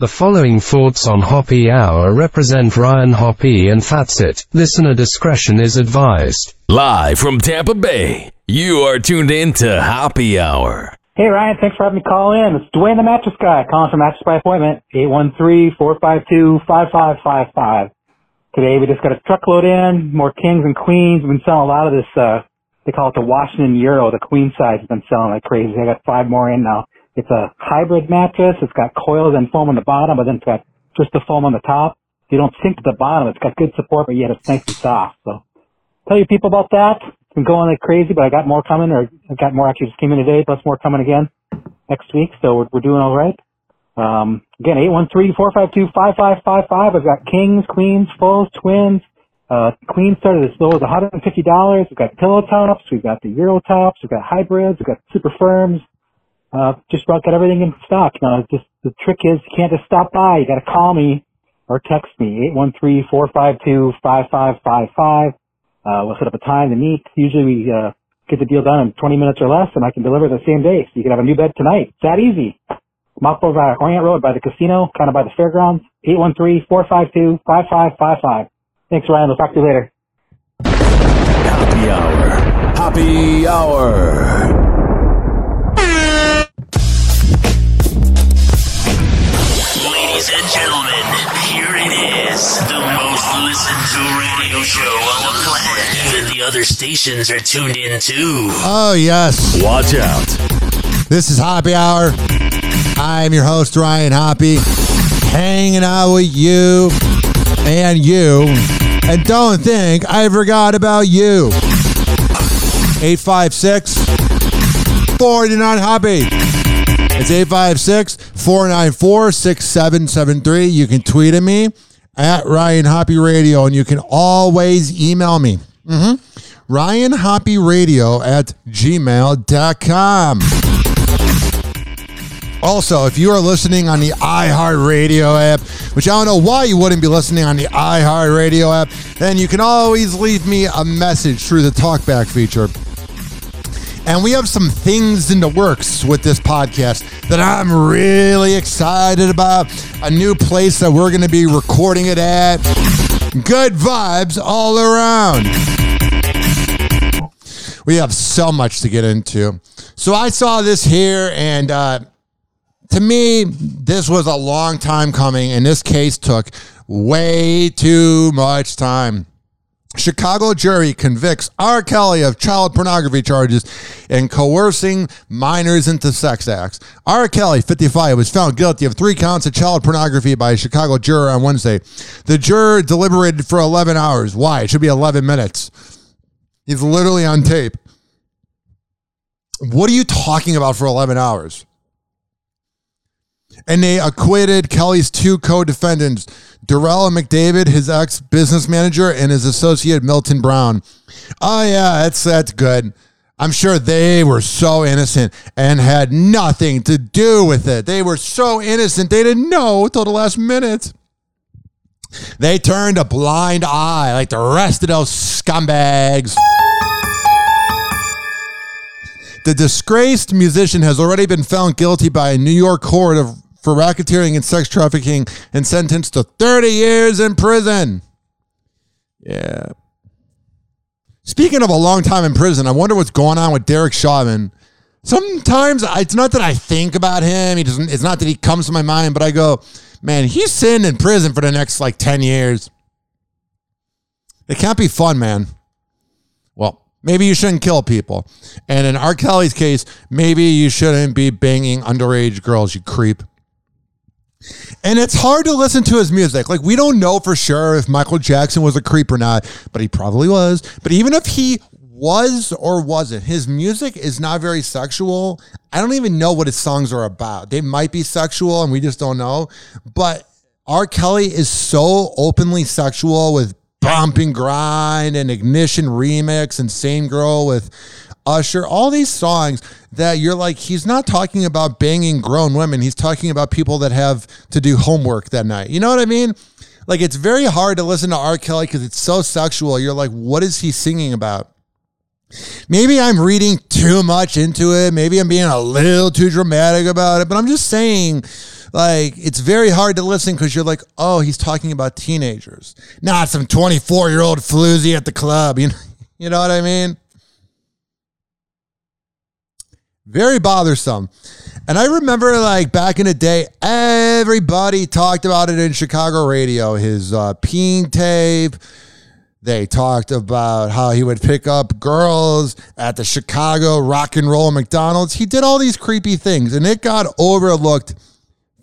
The following thoughts on Hoppy Hour represent Ryan Hoppy and that's it. Listener discretion is advised. Live from Tampa Bay, you are tuned in to Hoppy Hour. Hey Ryan, thanks for having me call in. It's Dwayne the Mattress Guy calling from Mattress by Appointment, 813-452-5555. Today we just got a truckload in, more kings and queens. We've been selling a lot of this, uh, they call it the Washington Euro, the queen size has been selling like crazy. I got five more in now. It's a hybrid mattress. It's got coils and foam on the bottom, but then it's got just the foam on the top. You don't sink to the bottom. It's got good support, but yet it's nice and soft. So tell your people about that. Been going like crazy, but I got more coming, or I got more actually just came in today, plus more coming again next week. So we're, we're doing all right. Um, again, 813-452-5555. I've got kings, queens, fulls, twins. Uh, queen started as low as $150. We've got pillow tops. We've got the Euro tops. We've got hybrids. We've got super firms. Uh, just about got everything in stock. Now, just the trick is you can't just stop by. You got to call me or text me 813-452-5555. Uh, we'll set up a time to meet. Usually we uh, get the deal done in 20 minutes or less, and I can deliver the same day. So you can have a new bed tonight. It's that easy. I'm over Orient Road by the casino, kind of by the fairgrounds. 813-452-5555. Thanks, Ryan. We'll talk to you later. Hoppy Hour. Hoppy Hour. Gentlemen, here it is. The most listened to radio show on the planet. Even the other stations are tuned in too. Oh, yes. Watch out. This is Hoppy Hour. I'm your host, Ryan Hoppy, hanging out with you and you. And don't think I forgot about you. 856 49 Hoppy. It's 856 494 6773. You can tweet at me at Ryan Hoppy Radio, and you can always email me. Mm-hmm. Ryan Hoppy Radio at gmail.com. Also, if you are listening on the iHeartRadio app, which I don't know why you wouldn't be listening on the iHeartRadio app, then you can always leave me a message through the talkback feature. And we have some things in the works with this podcast that I'm really excited about. A new place that we're going to be recording it at. Good vibes all around. We have so much to get into. So I saw this here, and uh, to me, this was a long time coming, and this case took way too much time. Chicago jury convicts R. Kelly of child pornography charges and coercing minors into sex acts. R. Kelly, 55, was found guilty of three counts of child pornography by a Chicago juror on Wednesday. The juror deliberated for 11 hours. Why? It should be 11 minutes. He's literally on tape. What are you talking about for 11 hours? And they acquitted Kelly's two co defendants, Derrel McDavid, his ex business manager, and his associate Milton Brown. Oh, yeah, that's, that's good. I'm sure they were so innocent and had nothing to do with it. They were so innocent, they didn't know until the last minute. They turned a blind eye like the rest of those scumbags. The disgraced musician has already been found guilty by a New York court of for racketeering and sex trafficking and sentenced to 30 years in prison. Yeah. Speaking of a long time in prison, I wonder what's going on with Derek Chauvin. Sometimes it's not that I think about him. He doesn't. It's not that he comes to my mind, but I go, man, he's sitting in prison for the next like ten years. It can't be fun, man. Well, maybe you shouldn't kill people, and in R. Kelly's case, maybe you shouldn't be banging underage girls. You creep. And it's hard to listen to his music. Like, we don't know for sure if Michael Jackson was a creep or not, but he probably was. But even if he was or wasn't, his music is not very sexual. I don't even know what his songs are about. They might be sexual and we just don't know. But R. Kelly is so openly sexual with Bump and Grind and Ignition Remix and Same Girl with Usher, all these songs that you're like, he's not talking about banging grown women. He's talking about people that have to do homework that night. You know what I mean? Like, it's very hard to listen to R. Kelly because it's so sexual. You're like, what is he singing about? Maybe I'm reading too much into it. Maybe I'm being a little too dramatic about it, but I'm just saying like it's very hard to listen because you're like, oh, he's talking about teenagers, not some 24 year old floozy at the club. You know, you know what I mean? Very bothersome. And I remember like back in the day, everybody talked about it in Chicago radio. His uh, peen tape. They talked about how he would pick up girls at the Chicago rock and roll McDonald's. He did all these creepy things and it got overlooked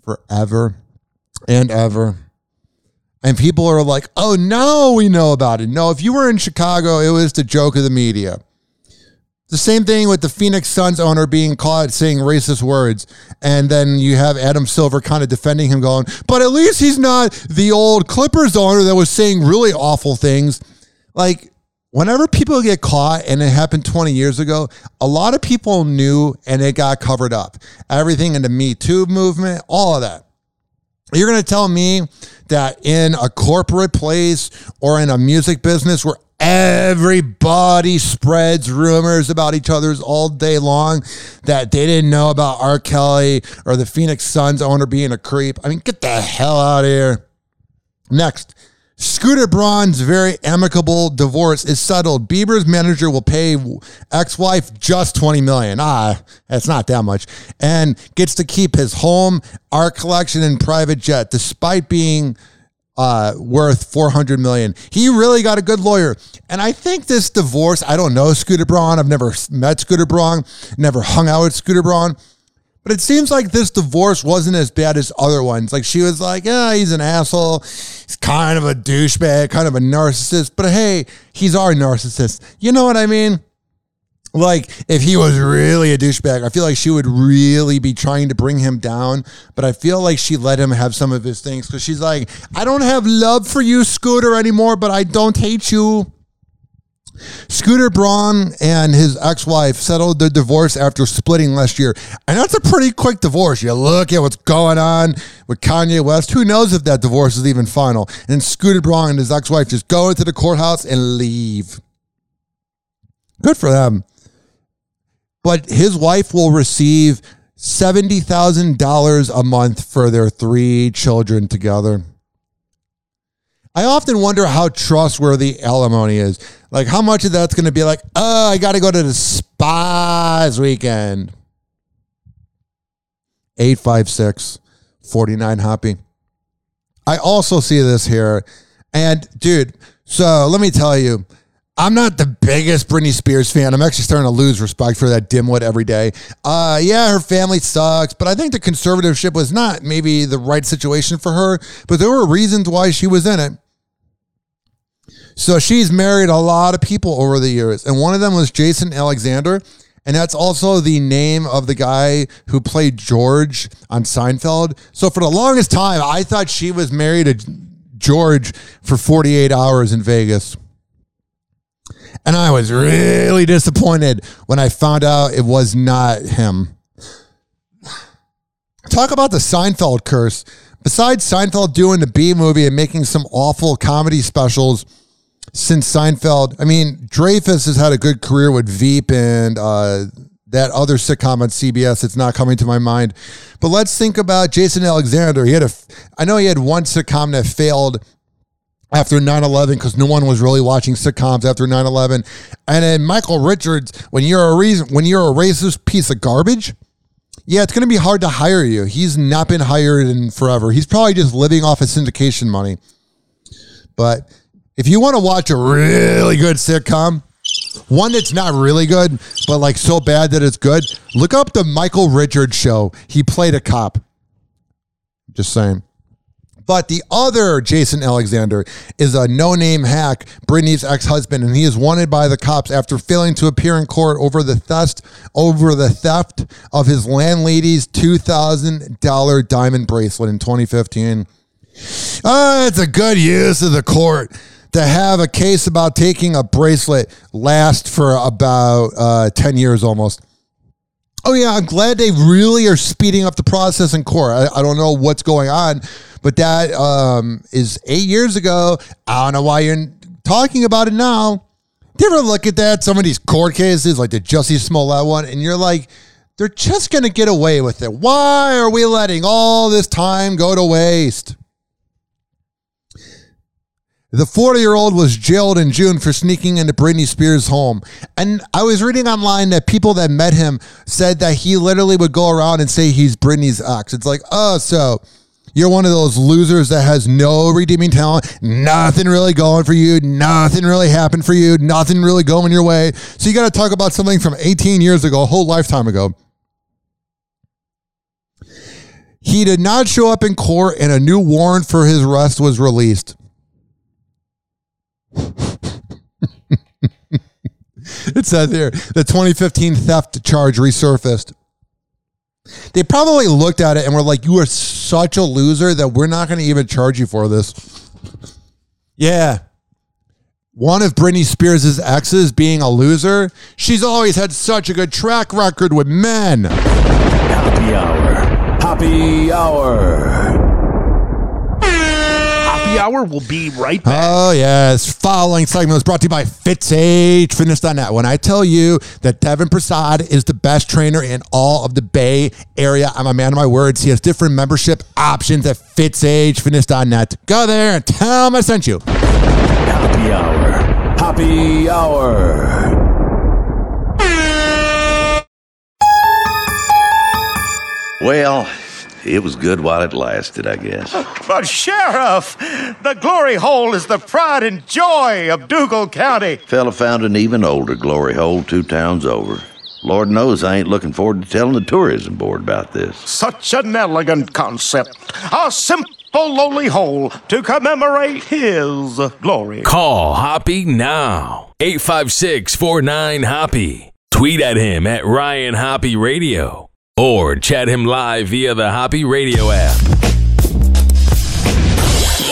forever and ever. And people are like, oh, no, we know about it. No, if you were in Chicago, it was the joke of the media. The same thing with the Phoenix Suns owner being caught saying racist words. And then you have Adam Silver kind of defending him, going, but at least he's not the old Clippers owner that was saying really awful things. Like, whenever people get caught, and it happened 20 years ago, a lot of people knew and it got covered up. Everything in the Me Too movement, all of that. You're going to tell me that in a corporate place or in a music business where everybody spreads rumors about each other's all day long that they didn't know about R. Kelly or the Phoenix Suns owner being a creep. I mean, get the hell out of here. Next, Scooter Braun's very amicable divorce is settled. Bieber's manager will pay ex-wife just 20 million. Ah, that's not that much. And gets to keep his home, art collection, and private jet, despite being uh, worth 400 million. He really got a good lawyer. And I think this divorce, I don't know Scooter Braun. I've never met Scooter Braun, never hung out with Scooter Braun. But it seems like this divorce wasn't as bad as other ones. Like she was like, yeah, he's an asshole. He's kind of a douchebag, kind of a narcissist. But hey, he's our narcissist. You know what I mean? Like if he was really a douchebag, I feel like she would really be trying to bring him down. But I feel like she let him have some of his things because she's like, I don't have love for you, Scooter, anymore, but I don't hate you. Scooter Braun and his ex-wife settled their divorce after splitting last year. And that's a pretty quick divorce. You look at what's going on with Kanye West. Who knows if that divorce is even final? And Scooter Braun and his ex-wife just go into the courthouse and leave. Good for them. But his wife will receive $70,000 a month for their three children together. I often wonder how trustworthy alimony is. Like, how much of that's going to be like, oh, I got to go to the spa this weekend. 856 49 Hoppy. I also see this here. And, dude, so let me tell you, I'm not the biggest Britney Spears fan. I'm actually starting to lose respect for that dimwit every day. Uh, yeah, her family sucks, but I think the conservatorship was not maybe the right situation for her, but there were reasons why she was in it. So she's married a lot of people over the years, and one of them was Jason Alexander. And that's also the name of the guy who played George on Seinfeld. So for the longest time, I thought she was married to George for 48 hours in Vegas. And I was really disappointed when I found out it was not him. Talk about the Seinfeld curse. Besides Seinfeld doing the B movie and making some awful comedy specials, since Seinfeld. I mean, Dreyfus has had a good career with Veep and uh, that other sitcom on CBS. It's not coming to my mind. But let's think about Jason Alexander. He had a, I know he had one sitcom that failed after 9-11 because no one was really watching sitcoms after 9-11 and then michael richards when you're a reason when you're a racist piece of garbage yeah it's going to be hard to hire you he's not been hired in forever he's probably just living off of syndication money but if you want to watch a really good sitcom, one that's not really good, but like so bad that it's good, look up the Michael Richards show. He played a cop. Just saying. But the other Jason Alexander is a no name hack, Britney's ex husband, and he is wanted by the cops after failing to appear in court over the theft over the theft of his landlady's two thousand dollar diamond bracelet in 2015. Uh, it's a good use of the court to have a case about taking a bracelet last for about uh, 10 years almost. Oh, yeah, I'm glad they really are speeding up the process in court. I, I don't know what's going on, but that um, is eight years ago. I don't know why you're talking about it now. Do you ever look at that? Some of these court cases, like the Jussie Smollett one, and you're like, They're just going to get away with it. Why are we letting all this time go to waste? The 40 year old was jailed in June for sneaking into Britney Spears' home. And I was reading online that people that met him said that he literally would go around and say he's Britney's ex. It's like, oh, so you're one of those losers that has no redeeming talent, nothing really going for you, nothing really happened for you, nothing really going your way. So you got to talk about something from 18 years ago, a whole lifetime ago. He did not show up in court, and a new warrant for his arrest was released. it says here the 2015 theft charge resurfaced. They probably looked at it and were like, You are such a loser that we're not going to even charge you for this. Yeah. One of Britney Spears' exes being a loser, she's always had such a good track record with men. Hoppy Hour. Hoppy Hour. Hoppy Hour will be right back. Oh, yes. Following segment was brought to you by FitzAgeFitness.net. When I tell you that Devin Prasad is the best trainer in all of the Bay Area, I'm a man of my words. He has different membership options at FitzAgeFitness.net. Go there and tell him I sent you. Hoppy Hour. Hoppy Hour. Well, it was good while it lasted, I guess. But, Sheriff, the glory hole is the pride and joy of Dougal County. Fella found an even older glory hole two towns over. Lord knows I ain't looking forward to telling the tourism board about this. Such an elegant concept. A simple, lowly hole to commemorate his glory. Call Hoppy now. 856 49 Hoppy. Tweet at him at Ryan Hoppy Radio. Or chat him live via the Hoppy Radio app.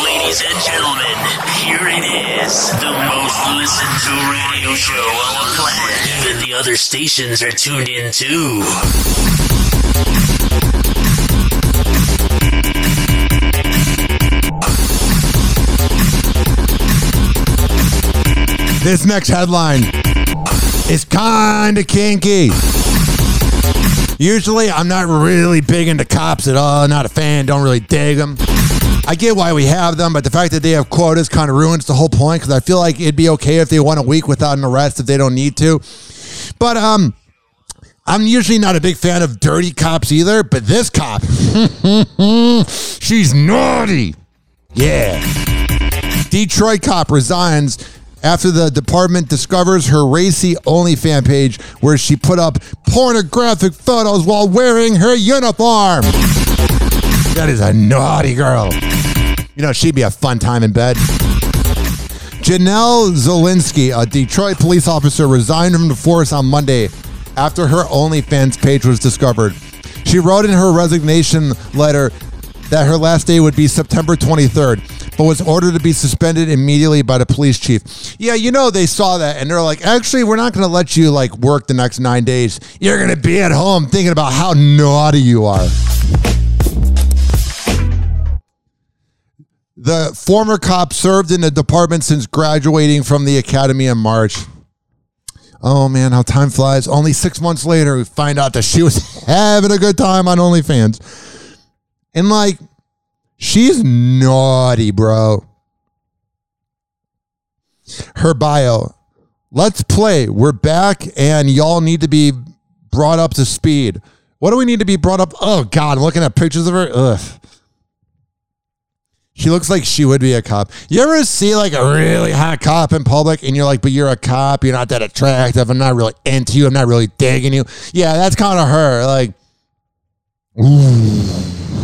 Ladies and gentlemen, here it is. The most listened to radio show on the planet. Even the other stations are tuned in too. This next headline is kind of kinky. Usually, I'm not really big into cops at all. Not a fan. Don't really dig them. I get why we have them, but the fact that they have quotas kind of ruins the whole point because I feel like it'd be okay if they went a week without an arrest if they don't need to. But um, I'm usually not a big fan of dirty cops either. But this cop, she's naughty. Yeah. Detroit cop resigns after the department discovers her racy OnlyFan page where she put up pornographic photos while wearing her uniform. That is a naughty girl. You know, she'd be a fun time in bed. Janelle Zelinsky, a Detroit police officer, resigned from the force on Monday after her OnlyFans page was discovered. She wrote in her resignation letter that her last day would be September 23rd, but was ordered to be suspended immediately by the police chief. Yeah, you know they saw that and they're like, actually, we're not going to let you like work the next nine days. You're going to be at home thinking about how naughty you are. The former cop served in the department since graduating from the academy in March. Oh man, how time flies. Only six months later, we find out that she was having a good time on OnlyFans. And like, she's naughty, bro. Her bio. Let's play. We're back, and y'all need to be brought up to speed. What do we need to be brought up? Oh God, I'm looking at pictures of her. Ugh. She looks like she would be a cop. You ever see like a really hot cop in public and you're like, but you're a cop, you're not that attractive, I'm not really into you, I'm not really digging you. Yeah, that's kind of her. Like, ooh.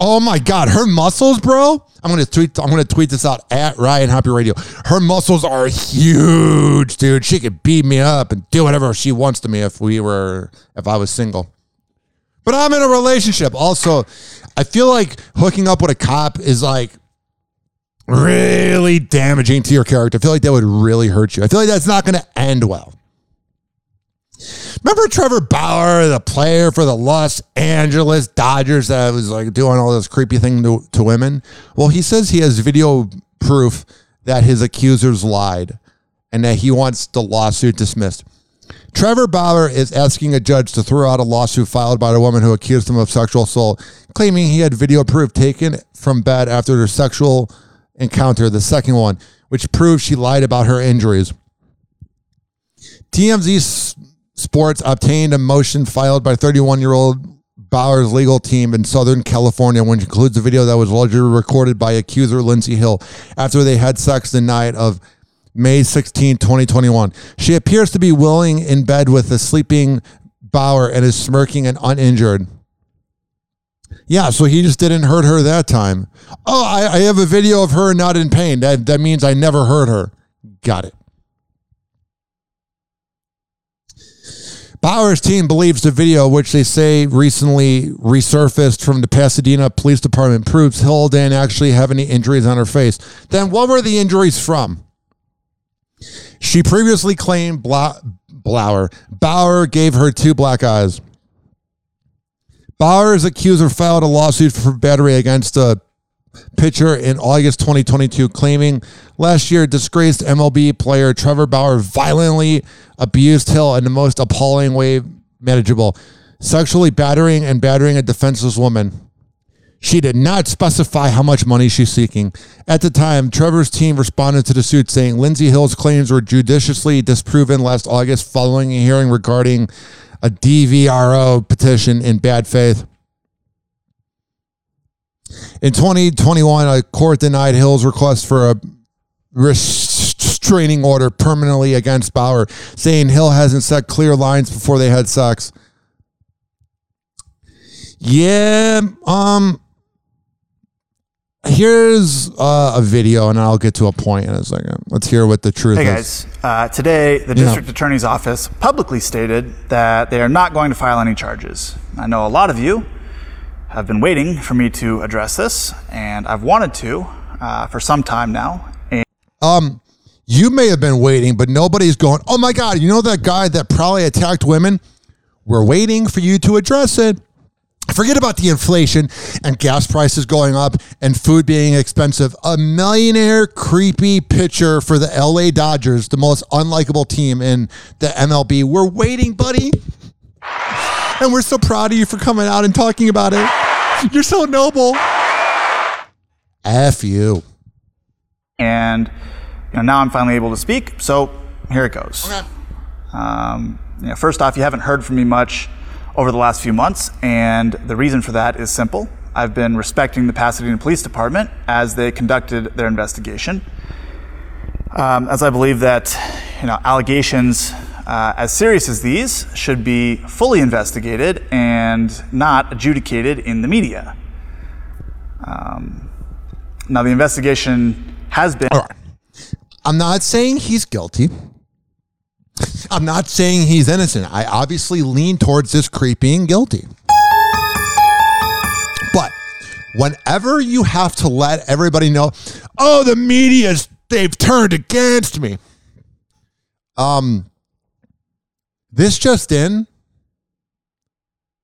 Oh my God, her muscles, bro. I'm gonna tweet. I'm gonna tweet this out at Ryan Hoppy Radio. Her muscles are huge, dude. She could beat me up and do whatever she wants to me if we were, if I was single. But I'm in a relationship. Also, I feel like hooking up with a cop is like really damaging to your character. I feel like that would really hurt you. I feel like that's not to end well. Remember Trevor Bauer, the player for the Los Angeles Dodgers that was like doing all this creepy thing to, to women? Well, he says he has video proof that his accusers lied and that he wants the lawsuit dismissed. Trevor Bauer is asking a judge to throw out a lawsuit filed by a woman who accused him of sexual assault, claiming he had video proof taken from bed after their sexual encounter, the second one, which proves she lied about her injuries. TMZ Sports obtained a motion filed by 31 year old Bauer's legal team in Southern California, which includes a video that was allegedly recorded by accuser Lindsey Hill after they had sex the night of May 16, 2021. She appears to be willing in bed with the sleeping Bauer and is smirking and uninjured. Yeah, so he just didn't hurt her that time. Oh, I, I have a video of her not in pain. That, that means I never hurt her. Got it. Bauer's team believes the video, which they say recently resurfaced from the Pasadena Police Department, proves Hill didn't actually have any injuries on her face. Then what were the injuries from? She previously claimed Bla- Blauer. Bauer gave her two black eyes. Bauer's accuser filed a lawsuit for battery against a pitcher in August 2022, claiming last year disgraced MLB player Trevor Bauer violently abused Hill in the most appalling way manageable, sexually battering and battering a defenseless woman. She did not specify how much money she's seeking. At the time, Trevor's team responded to the suit saying Lindsey Hill's claims were judiciously disproven last August following a hearing regarding a DVRO petition in bad faith. In 2021, a court denied Hill's request for a restraining order permanently against Bauer, saying Hill hasn't set clear lines before they had sex. Yeah, um, here's uh, a video, and I'll get to a point in a second. Let's hear what the truth is. Hey is. guys, uh, today the Yeah. district attorney's office publicly stated that they are not going to file any charges. I know a lot of you have been waiting for me to address this, and I've wanted to uh, for some time now. And Um, you may have been waiting, but nobody's going, oh my God, you know that guy that probably attacked women? We're waiting for you to address it. Forget about the inflation and gas prices going up and food being expensive. A millionaire creepy pitcher for the LA Dodgers, the most unlikable team in the MLB. We're waiting, buddy. And we're so proud of you for coming out and talking about it. You're so noble. F you. and you know, now I'm finally able to speak. So here it goes. Um, you know, first off, you haven't heard from me much over the last few months, and the reason for that is simple. I've been respecting the Pasadena Police Department as they conducted their investigation, um, as I believe that you know allegations uh, as serious as these should be fully investigated and not adjudicated in the media. Um, now, the investigation has been. Right. I'm not saying he's guilty. I'm not saying he's innocent. I obviously lean towards this creep being guilty. But whenever you have to let everybody know, oh, the media's they've turned against me. Um this just in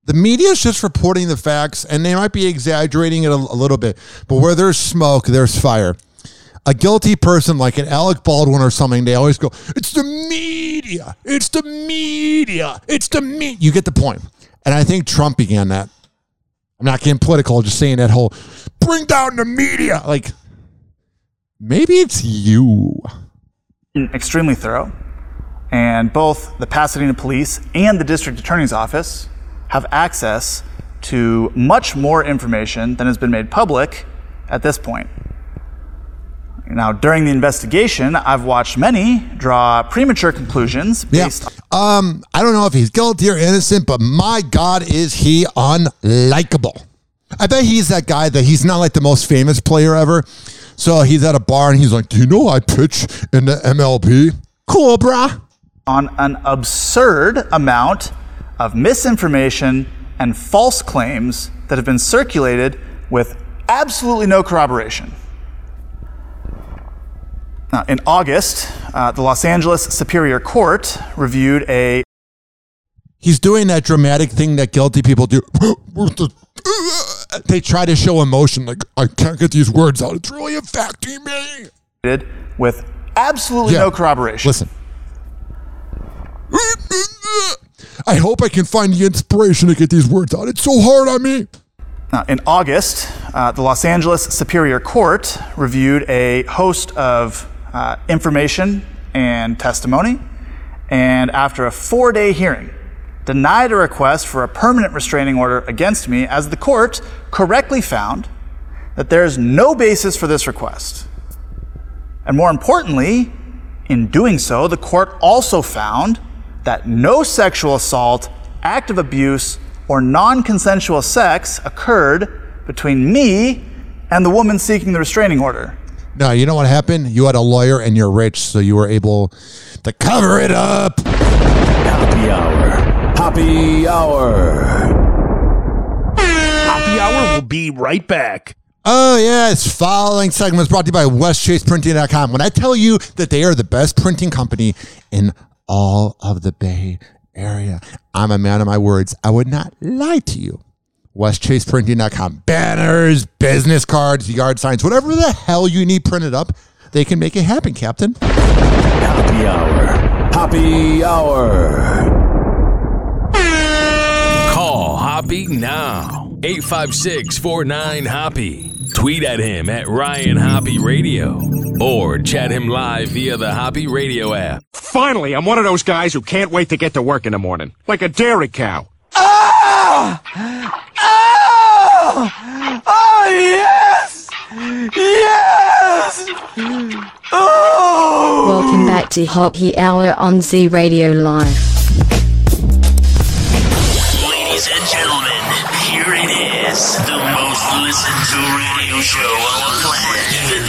the media is just reporting the facts and they might be exaggerating it a, a little bit, but where there's smoke, there's fire a guilty person like an Alec Baldwin or something, they always go, "It's the media. It's the media. It's the me." You get the point. And I think Trump began that. I'm not getting political, just saying that whole bring down the media. Like maybe it's you. extremely thorough, and both the Pasadena Police and the District Attorney's Office have access to much more information than has been made public at this point. Now, during the investigation, I've watched many draw premature conclusions Yeah. Um, I don't know if he's guilty or innocent, but my God, is he unlikable. I bet he's that guy that he's not like the most famous player ever. So he's at a bar and he's like, Do you know I pitch in the MLB? Cool, brah. On an absurd amount of misinformation and false claims that have been circulated with absolutely no corroboration. Now, in August, uh, the Los Angeles Superior Court reviewed a He's doing that dramatic thing that guilty people do. they try to show emotion, like, I can't get these words out. It's really affecting me. with absolutely Yeah. no corroboration. Listen. I hope I can find the inspiration to get these words out. It's so hard on me. In August, uh, the Los Angeles Superior Court reviewed a host of uh, information and testimony, and after a four day hearing, denied a request for a permanent restraining order against me as the court correctly found that there is no basis for this request. And more importantly, in doing so, the court also found that no sexual assault, act of abuse, or non consensual sex occurred between me and the woman seeking the restraining order. No, you know what happened? You had a lawyer and you're rich, so you were able to cover it up. Hoppy Hour. Hoppy Hour. Hoppy Hour will be right back. Oh, yes. Following segment is brought to you by WestChasePrinting.com. When I tell you that they are the best printing company in all of the Bay Area, I'm a man of my words. I would not lie to you. WestChasePrinting.com. Banners, business cards, yard signs, whatever the hell you need printed up, they can make it happen, Captain. Hoppy Hour. Hoppy Hour. Call Hoppy now. 856 49 Hoppy. Tweet at him at Ryan Hoppy Radio. Or chat him live via the Hoppy Radio app. Finally, I'm one of those guys who can't wait to get to work in the morning, like a dairy cow. Oh! Oh! Oh, yes! Yes! Oh! Welcome back to Hoppy Hour on Z Radio Live. Ladies and gentlemen, here it is. The most listened to radio show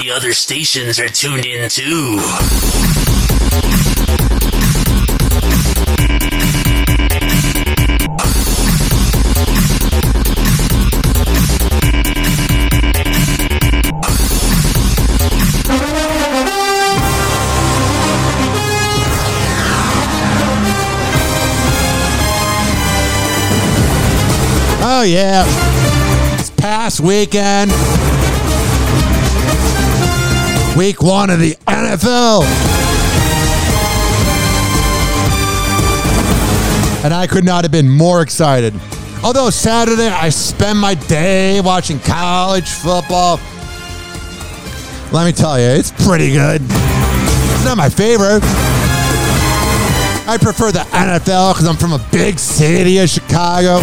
the other stations are tuned in too. Oh, yeah. Past weekend, week one of the NFL. And I could not have been more excited. Although Saturday, I spend my day watching college football. Let me tell you, it's pretty good. It's not my favorite. I prefer the NFL because I'm from a big city of Chicago.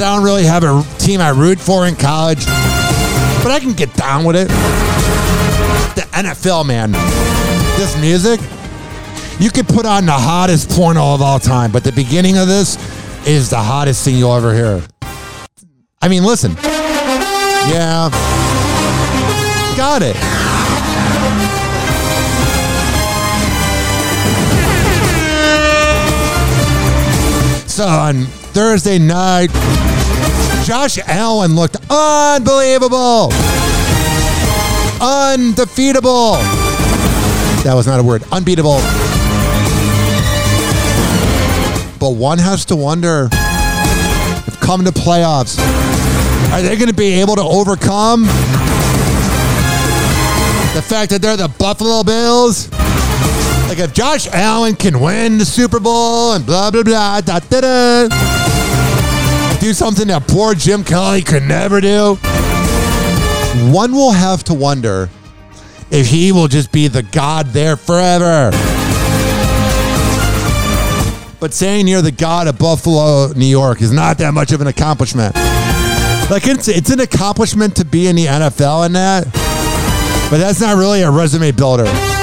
I don't really have a team I root for in college, but I can get down with it. The NFL, man. This music, you could put on the hottest porno of all time, but the beginning of this is the hottest thing you'll ever hear. I mean, listen. Yeah. Got it. So on Thursday night, Josh Allen looked unbelievable. Undefeatable. That was not a word. Unbeatable. But one has to wonder if come to playoffs, are they going to be able to overcome the fact that they're the Buffalo Bills? Like if Josh Allen can win the Super Bowl and blah blah blah da da da, do something that poor Jim Kelly could never do. One will have to wonder if he will just be the god there forever. But saying you're the god of Buffalo, New York is not that much of an accomplishment. Like it's it's an accomplishment to be in the NFL and that, but that's not really a resume builder.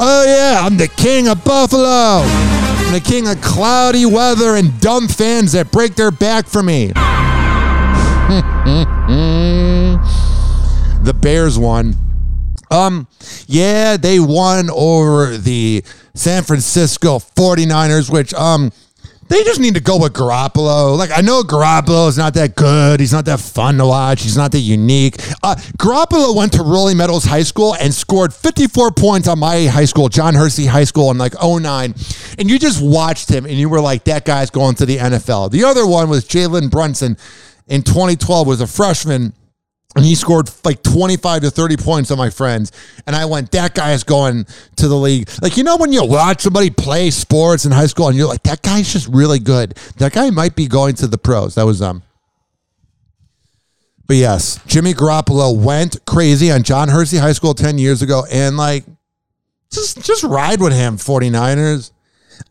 Oh yeah, I'm the king of Buffalo. I'm the king of cloudy weather and dumb fans that break their back for me. the Bears won. Um, yeah, they won over the San Francisco 49ers, which um they just need to go with Garoppolo. Like I know Garoppolo is not that good. He's not that fun to watch. He's not that unique. Uh, Garoppolo went to Rolling Meadows High School and scored 54 points on my high school, John Hersey High School, in like 09. And you just watched him and you were like, that guy's going to the NFL. The other one was Jalen Brunson in 2012 was a freshman and he scored like 25 to 30 points on my friends. And I went, that guy is going to the league. Like, you know, when you watch somebody play sports in high school and you're like, that guy's just really good. That guy might be going to the pros. That was um. But yes, Jimmy Garoppolo went crazy on John Hersey High School 10 years ago. And like, just just ride with him, 49ers.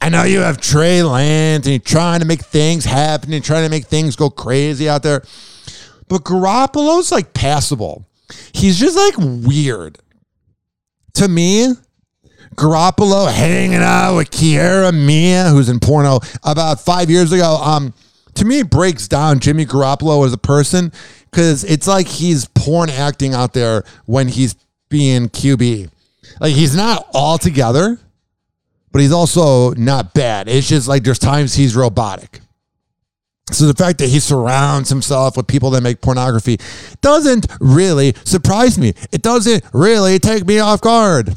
I know you have Trey Lance and you're trying to make things happen and trying to make things go crazy out there. But Garoppolo's like passable. He's just like weird. To me, Garoppolo hanging out with Kiara Mia, who's in porno about five years ago. Um, to me, it breaks down Jimmy Garoppolo as a person because it's like he's porn acting out there when he's being QB. Like he's not all together, but he's also not bad. It's just like there's times he's robotic. So the fact that he surrounds himself with people that make pornography doesn't really surprise me. It doesn't really take me off guard.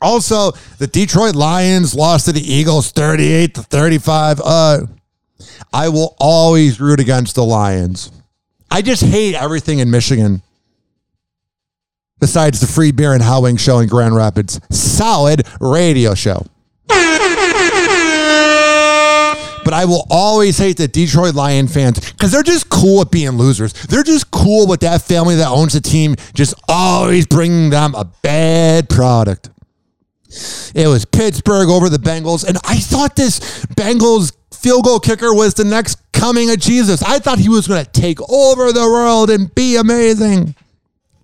Also, the Detroit Lions lost to the Eagles 38 to 35. Uh I will always root against the Lions. I just hate everything in Michigan. Besides the Free Beer and Hot Wings show in Grand Rapids, solid radio show. But I will always hate the Detroit Lion fans because they're just cool with being losers. They're just cool with that family that owns the team just always bringing them a bad product. It was Pittsburgh over the Bengals, and I thought this Bengals field goal kicker was the next coming of Jesus. I thought he was going to take over the world and be amazing.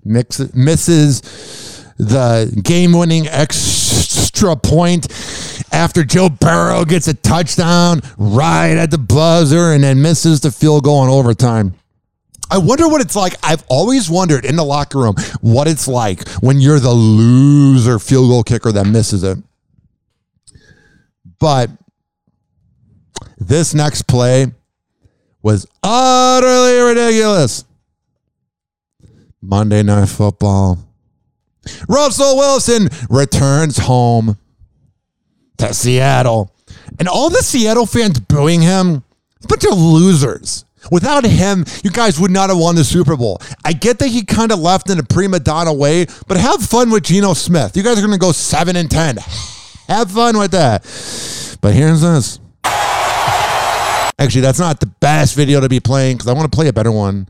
Mix, misses the game winning extra point after Joe Burrow gets a touchdown right at the buzzer and then misses the field goal in overtime. I wonder what it's like. I've always wondered in the locker room what it's like when you're the loser field goal kicker that misses it. But this next play was utterly ridiculous. Monday Night Football. Russell Wilson returns home to Seattle. And all the Seattle fans booing him, a bunch of losers. Without him, you guys would not have won the Super Bowl. I get that he kind of left in a prima donna way, but have fun with Geno Smith. You guys are going to go 7 and 10. Have fun with that. But here's this. Actually, that's not the best video to be playing because I want to play a better one.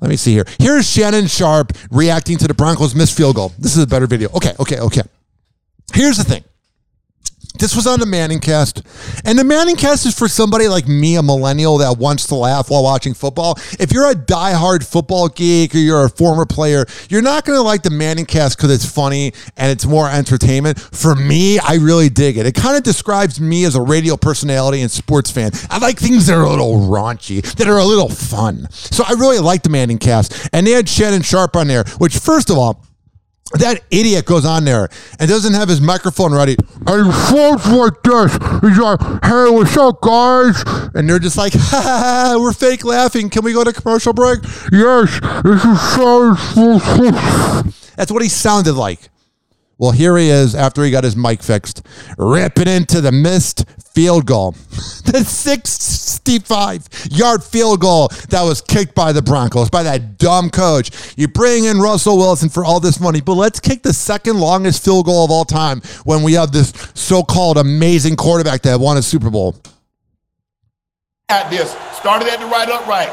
Let me see here. Here's Shannon Sharpe reacting to the Broncos' missed field goal. This is a better video. Okay, okay, okay. Here's the thing. This was on the Manning cast. And the Manning cast is for somebody like me, a millennial that wants to laugh while watching football. If you're a diehard football geek or you're a former player, you're not going to like the Manning cast because it's funny and it's more entertainment. For me, I really dig it. It kind of describes me as a radio personality and sports fan. I like things that are a little raunchy, that are a little fun. So I really like the Manning cast. And they had Shannon Sharpe on there, which, first of all, that idiot goes on there and doesn't have his microphone ready. And he floats like this. He's like, hey, what's up, guys? And they're just like, ha, ha, ha, we're fake laughing. Can we go to commercial break? Yes, this is so. That's what he sounded like. Well, here he is after he got his mic fixed, ripping into the missed field goal. the 65 yard field goal that was kicked by the Broncos, by that dumb coach. You bring in Russell Wilson for all this money, but let's kick the second longest field goal of all time when we have this so called amazing quarterback that won a Super Bowl. At this, started at the right upright.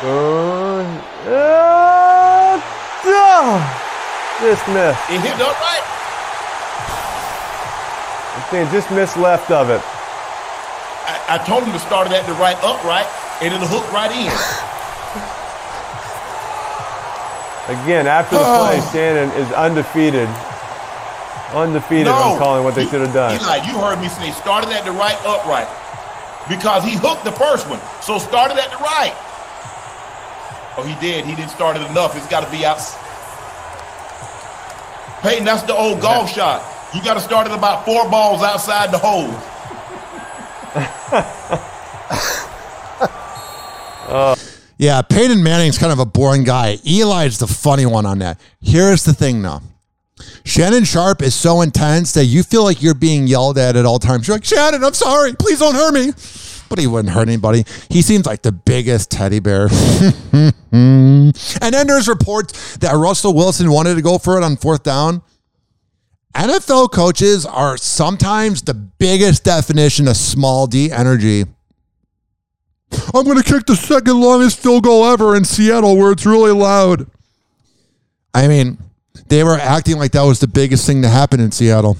Uh, uh, uh, just missed. He hit upright. I'm saying just missed left of it. I, I told him to start it at the right upright, and it'll hook right in. Again, after the play, oh. Shannon is undefeated. Undefeated No. on calling what they should have done. Eli, you heard me say started at the right upright because he hooked the first one. So started at the right. Oh, he did. He didn't start it enough. It's got to be out. Peyton, that's the old golf shot. You got to start at about four balls outside the hole. Yeah, Peyton Manning's kind of a boring guy. Eli's the funny one on that. Here's the thing, though. Shannon Sharpe is so intense that you feel like you're being yelled at at all times. You're like, Shannon, I'm sorry. Please don't hurt me. But he wouldn't hurt anybody. He seems like the biggest teddy bear. and then there's reports that Russell Wilson wanted to go for it on fourth down. NFL coaches are sometimes the biggest definition of small D energy. I'm going to kick the second longest field goal ever in Seattle where it's really loud. I mean, they were acting like that was the biggest thing to happen in Seattle.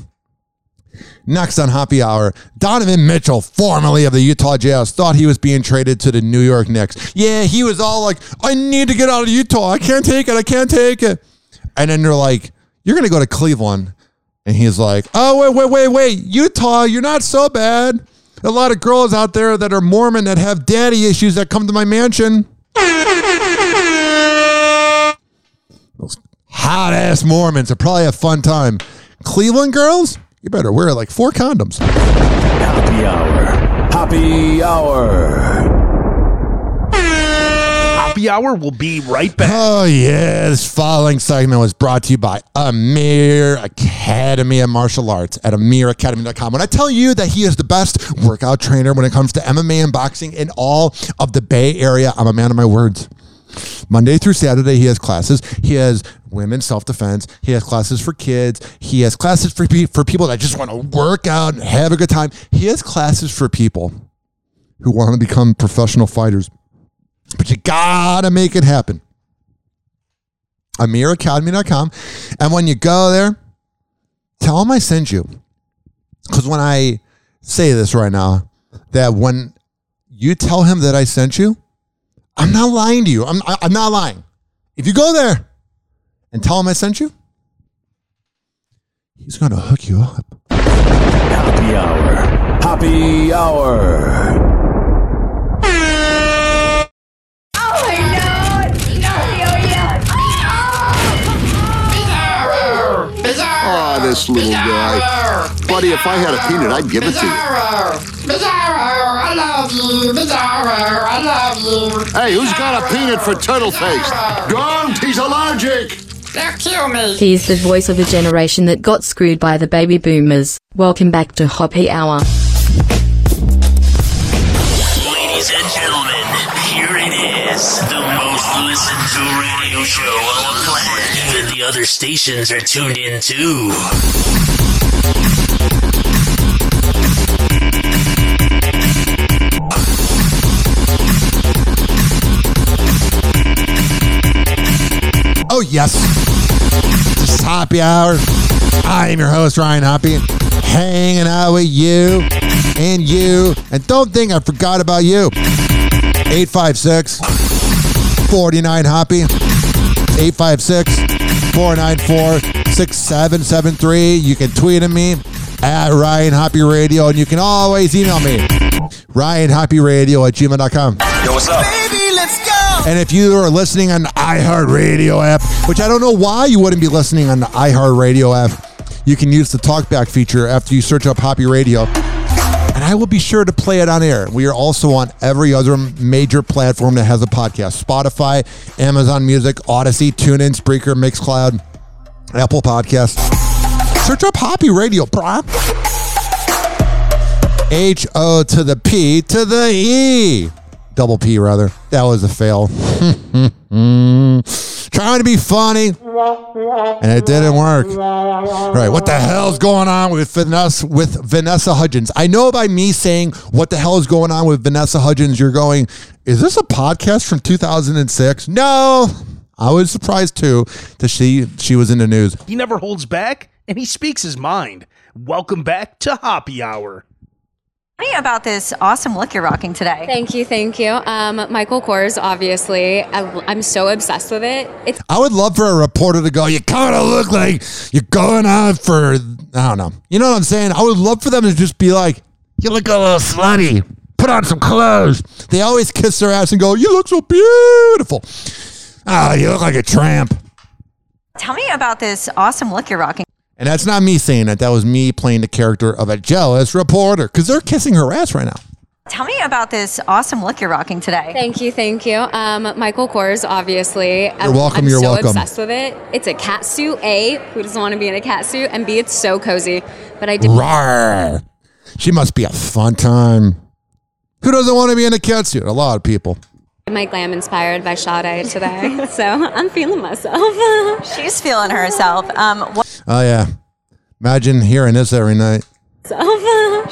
Next on Hoppy Hour, Donovan Mitchell, formerly of the Utah Jazz, thought he was being traded to the New York Knicks. Yeah, he was all like, I need to get out of Utah. I can't take it. I can't take it. And then they're like, You're going to go to Cleveland. And he's like, Oh, wait, wait, wait, wait. Utah, you're not so bad. A lot of girls out there that are Mormon that have daddy issues that come to my mansion. Those hot ass Mormons are probably a fun time. Cleveland girls, you better wear like four condoms. Happy hour. Happy hour. Happy hour will be right back. Oh, yeah. This following segment was brought to you by Amir Academy of Martial Arts at amiracademy.com. When I tell you that he is the best workout trainer when it comes to MMA and boxing in all of the Bay Area, I'm a man of my words. Monday through Saturday, he has classes. He has women's self defense. He has classes for kids. He has classes for, pe- for people that just want to work out and have a good time. He has classes for people who want to become professional fighters. But you gotta make it happen. AmirAcademy.com. And when you go there, tell them I sent you. Because when I say this right now, that when you tell him that I sent you, I'm not lying to you. I'm, I'm not lying. If you go there and tell him I sent you, he's going to hook you up. Happy hour. Happy hour. Oh, I know! Bizarrer! Bizarre! Oh, this little guy. Buddy, if I had a peanut, I'd give it to you. Bizarro, I love you. Bizarro, I love you. Hey, who's got a peanut for turtle face? Don't, he's allergic. They'll kill me. He's the voice of a generation that got screwed by the baby boomers. Welcome back to Hoppy Hour. Ladies and gentlemen, here it is. The most listened to radio show on the planet. Even the other stations are tuned in too. Oh, yes. This is Hoppy Hour. I am your host, Ryan Hoppy, hanging out with you and you. And don't think I forgot about you. 856 49 Hoppy. 856 494 6773. You can tweet at me at Ryan Hoppy Radio, and you can always email me. RyanHoppyRadio at gmail.com. Yo, what's up? Baby, let's go. And if you are listening on the iHeartRadio app, which I don't know why you wouldn't be listening on the iHeartRadio app, you can use the talkback feature after you search up Hoppy Radio. And I will be sure to play it on air. We are also on every other major platform that has a podcast Spotify, Amazon Music, Odyssey, TuneIn, Spreaker, Mixcloud, Apple Podcasts. Search up Hoppy Radio, brah. H O to the P to the E. Double P, rather. That was a fail. Trying to be funny, and it didn't work. All right, what the hell's going on with Vanessa with Vanessa Hudgens? I know by me saying what the hell is going on with Vanessa Hudgens, you're going, is this a podcast from 2006? No, I was surprised too to see she was in the news. He never holds back and he speaks his mind. Welcome back to Hoppy Hour. Tell me about this awesome look you're rocking today. Thank you, thank you. Um, Michael Kors, obviously, I, I'm so obsessed with it. It's I would love for a reporter to go, you kind of look like you're going out for, I don't know. You know what I'm saying? I would love for them to just be like, you look a little slutty. Put on some clothes. They always kiss their ass and go, you look so beautiful. Ah, you look like a tramp. Tell me about this awesome look you're rocking. And that's not me saying that. That was me playing the character of a jealous reporter because they're kissing her ass right now. Tell me about this awesome look you're rocking today. Thank you, thank you. Um, Michael Kors, obviously. You're welcome, I'm you're so welcome. obsessed with it. It's a cat suit. A, who doesn't want to be in a cat suit? And B, it's so cozy. But I did. Rawr. She must be a fun time. Who doesn't want to be in a cat suit? A lot of people. My glam inspired by Sade today, so I'm feeling myself. She's feeling herself. Um, what? Oh yeah. Imagine hearing this every night.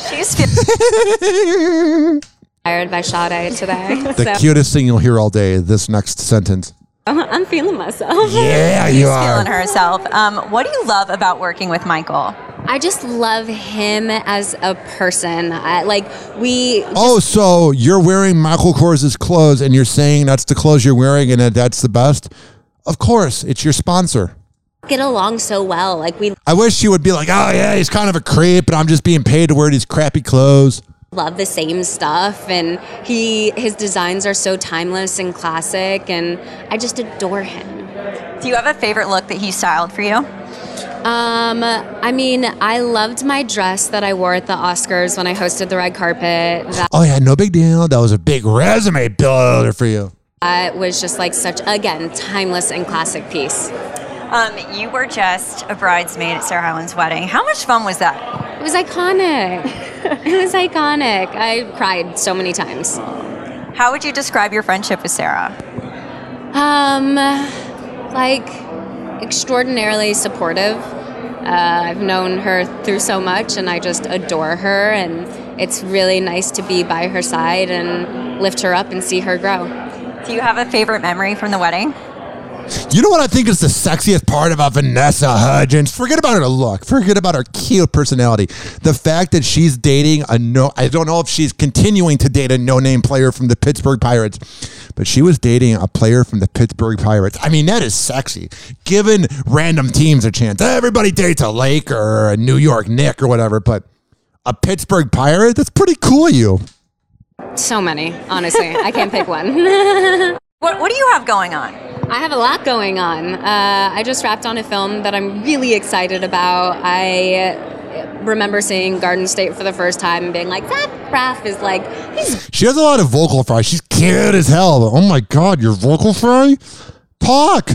She's feeling. Inspired by Sade today, The so cutest thing you'll hear all day. This next sentence. I'm feeling myself. Yeah, you She's are. feeling herself. Um, what do you love about working with Michael? I just love him as a person. I, like we Oh, so you're wearing Michael Kors' clothes and you're saying that's the clothes you're wearing and that that's the best? Of course, it's your sponsor. get along so well. Like we I wish you would be like, oh yeah, he's kind of a creep, but I'm just being paid to wear these crappy clothes. love the same stuff and he his designs are so timeless and classic and I just adore him. Do you have a favorite look that he styled for you? Um, I mean, I loved my dress that I wore at the Oscars when I hosted the red carpet. That Oh yeah, no big deal. That was a big resume builder for you. It was just like such again timeless and classic piece. Um, you were just a bridesmaid at Sarah Hyland's wedding. How much fun was that? It was iconic. it was iconic. I cried so many times. How would you describe your friendship with Sarah? Um, like extraordinarily supportive. Uh, I've known her through so much, and I just adore her. And it's really nice to be by her side and lift her up and see her grow. Do you have a favorite memory from the wedding? You know what I think is the sexiest part about Vanessa Hudgens? Forget about her look. Forget about her cute personality. The fact that she's dating a no, I don't know if she's continuing to date a no name player from the Pittsburgh Pirates, but she was dating a player from the Pittsburgh Pirates. I mean, that is sexy. Giving random teams a chance. Everybody dates a Lake or a New York Nick or whatever, but a Pittsburgh Pirate, that's pretty cool you. So many, honestly. I can't pick one. what, what do you have going on? I have a lot going on. Uh, I just wrapped on a film that I'm really excited about. I remember seeing Garden State for the first time and being like, Zach Braff is like, he's She has a lot of vocal fry. She's cute as hell. Oh my God, your vocal fry? Talk.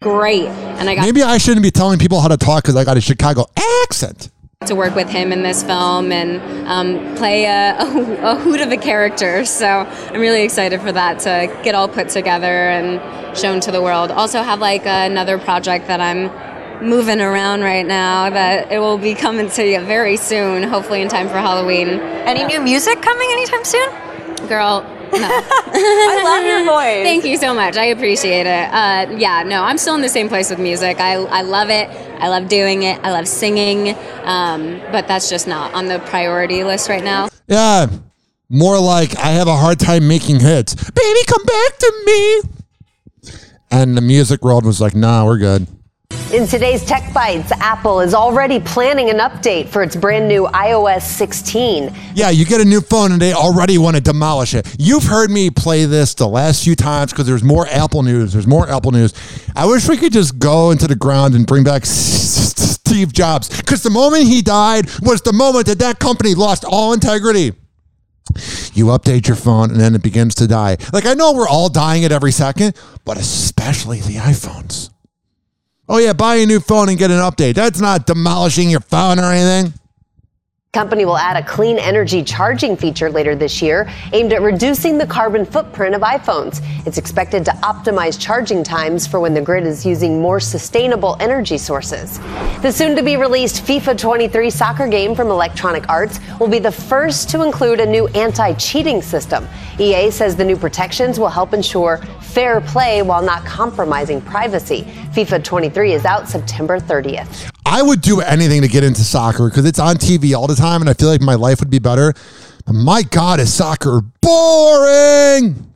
great. And I got Maybe I shouldn't be telling people how to talk because I got a Chicago accent. To work with him in this film and um, play a, a, a hoot of a character. So I'm really excited for that to get all put together and shown to the world. Also have like another project that I'm moving around right now that it will be coming to you very soon, hopefully in time for Halloween. Any new music coming anytime soon? Girl, no. I love your voice. Thank you so much. I appreciate it. Uh, yeah, no, I'm still in the same place with music. I, I love it. I love doing it. I love singing. Um, but that's just not on the priority list right now. Yeah. More like I have a hard time making hits. Baby, come back to me. And the music world was like, nah, we're good. In today's Tech Bites, Apple is already planning an update for its brand new iOS 16. Yeah, you get a new phone and they already want to demolish it. You've heard me play this the last few times because there's more Apple news. There's more Apple news. I wish we could just go into the ground and bring back Steve Jobs because the moment he died was the moment that that company lost all integrity. You update your phone and then it begins to die. Like, I know we're all dying at every second, but especially the iPhones. Oh, yeah, buy a new phone and get an update. That's not demolishing your phone or anything. Company will add a clean energy charging feature later this year aimed at reducing the carbon footprint of iPhones. It's expected to optimize charging times for when the grid is using more sustainable energy sources. The soon to be released FIFA 23 soccer game from Electronic Arts will be the first to include a new anti cheating system. EA says the new protections will help ensure fair play while not compromising privacy. FIFA 23 is out September 30th. I would do anything to get into soccer because it's on TV all the time and I feel like my life would be better. But my God, is soccer boring?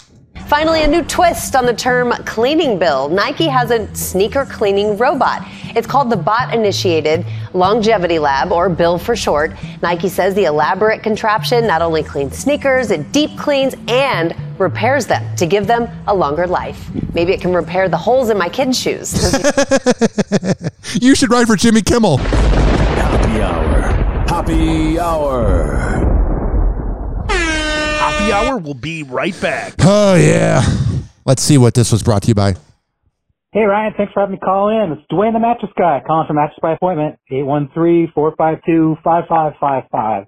Finally, a new twist on the term cleaning bill. Nike has a sneaker cleaning robot. It's called the Bot Initiated Longevity Lab, or BILL for short. Nike says the elaborate contraption not only cleans sneakers, it deep cleans and repairs them to give them a longer life. Maybe it can repair the holes in my kids' shoes. You should write for Jimmy Kimmel. Happy hour. Happy hour. Happy Hour will be right back. Oh, yeah. Let's see what this was brought to you by. Hey Ryan, thanks for having me call in. It's Dwayne the Mattress Guy calling from Mattress by Appointment, 813-452-5555.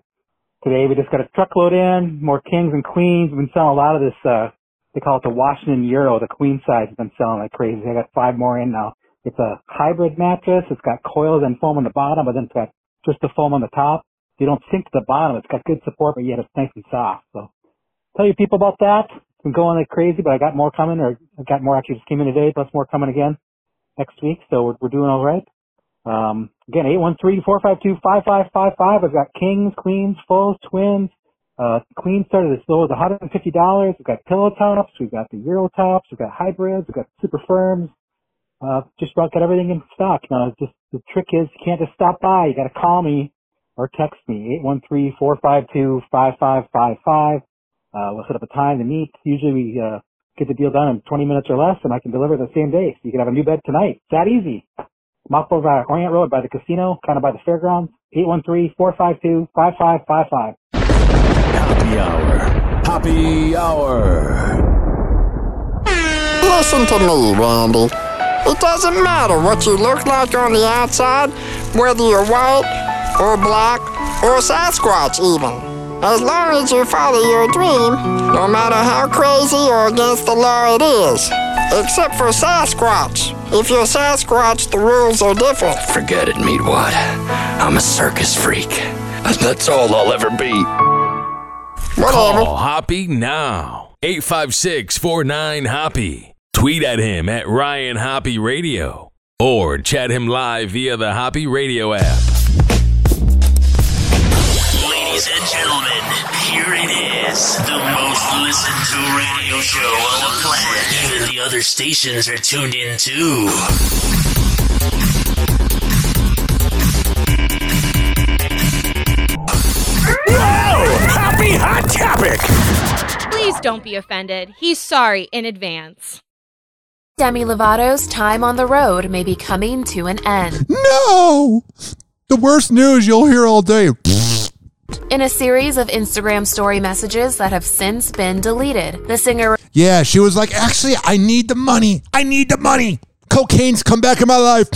today we just got a truckload in, more kings and queens. We've been selling a lot of this, uh, they call it the Washington Euro, the queen size has been selling like crazy. I got five more in now. It's a hybrid mattress. It's got coils and foam on the bottom, but then it's got just the foam on the top. You don't sink to the bottom. It's got good support, but yet it's nice and soft. So tell your people about that. Been going like crazy, but I got more coming, or I got more actually just came in today, plus more coming again next week. So we're, we're doing all right. Um, again, 813-452-5555. I've got kings, queens, fulls, twins. Uh, queens started as low as $150. We've got pillow tops. We've got the Euro tops. We've got hybrids. We've got super firms. Uh, just about got everything in stock. Now, just the trick is you can't just stop by. You got to call me or text me 813-452-5555. Uh, we'll set up a time to meet. Usually we, uh, get the deal done in 20 minutes or less and I can deliver the same day. So you can have a new bed tonight. It's that easy. I'm off of uh, Orient Road by the casino, kind of by the fairgrounds. 813-452-5555. Happy hour. Happy hour. Listen to me, Randy. It doesn't matter what you look like on the outside, whether you're white or black or Sasquatch even. As long as you follow your dream, no matter how crazy or against the law it is. Except for Sasquatch. If you're Sasquatch, the rules are different. Forget it, Meatwad. I'm a circus freak. And that's all I'll ever be. Call Hoppy now. 856-49-HOPPY. Tweet at him at Ryan Hoppy Radio. Or chat him live via the Hoppy Radio app. Ladies and gentlemen, here it is. The most listened to radio show on the planet. Even the other stations are tuned in too. Happy Hot Topic! Please don't be offended. He's sorry in advance. Demi Lovato's time on the road may be coming to an end. No! The worst news you'll hear all day. In a series of Instagram story messages that have since been deleted, the singer Yeah, she was like, actually, I need the money. I need the money. Cocaine's come back in my life.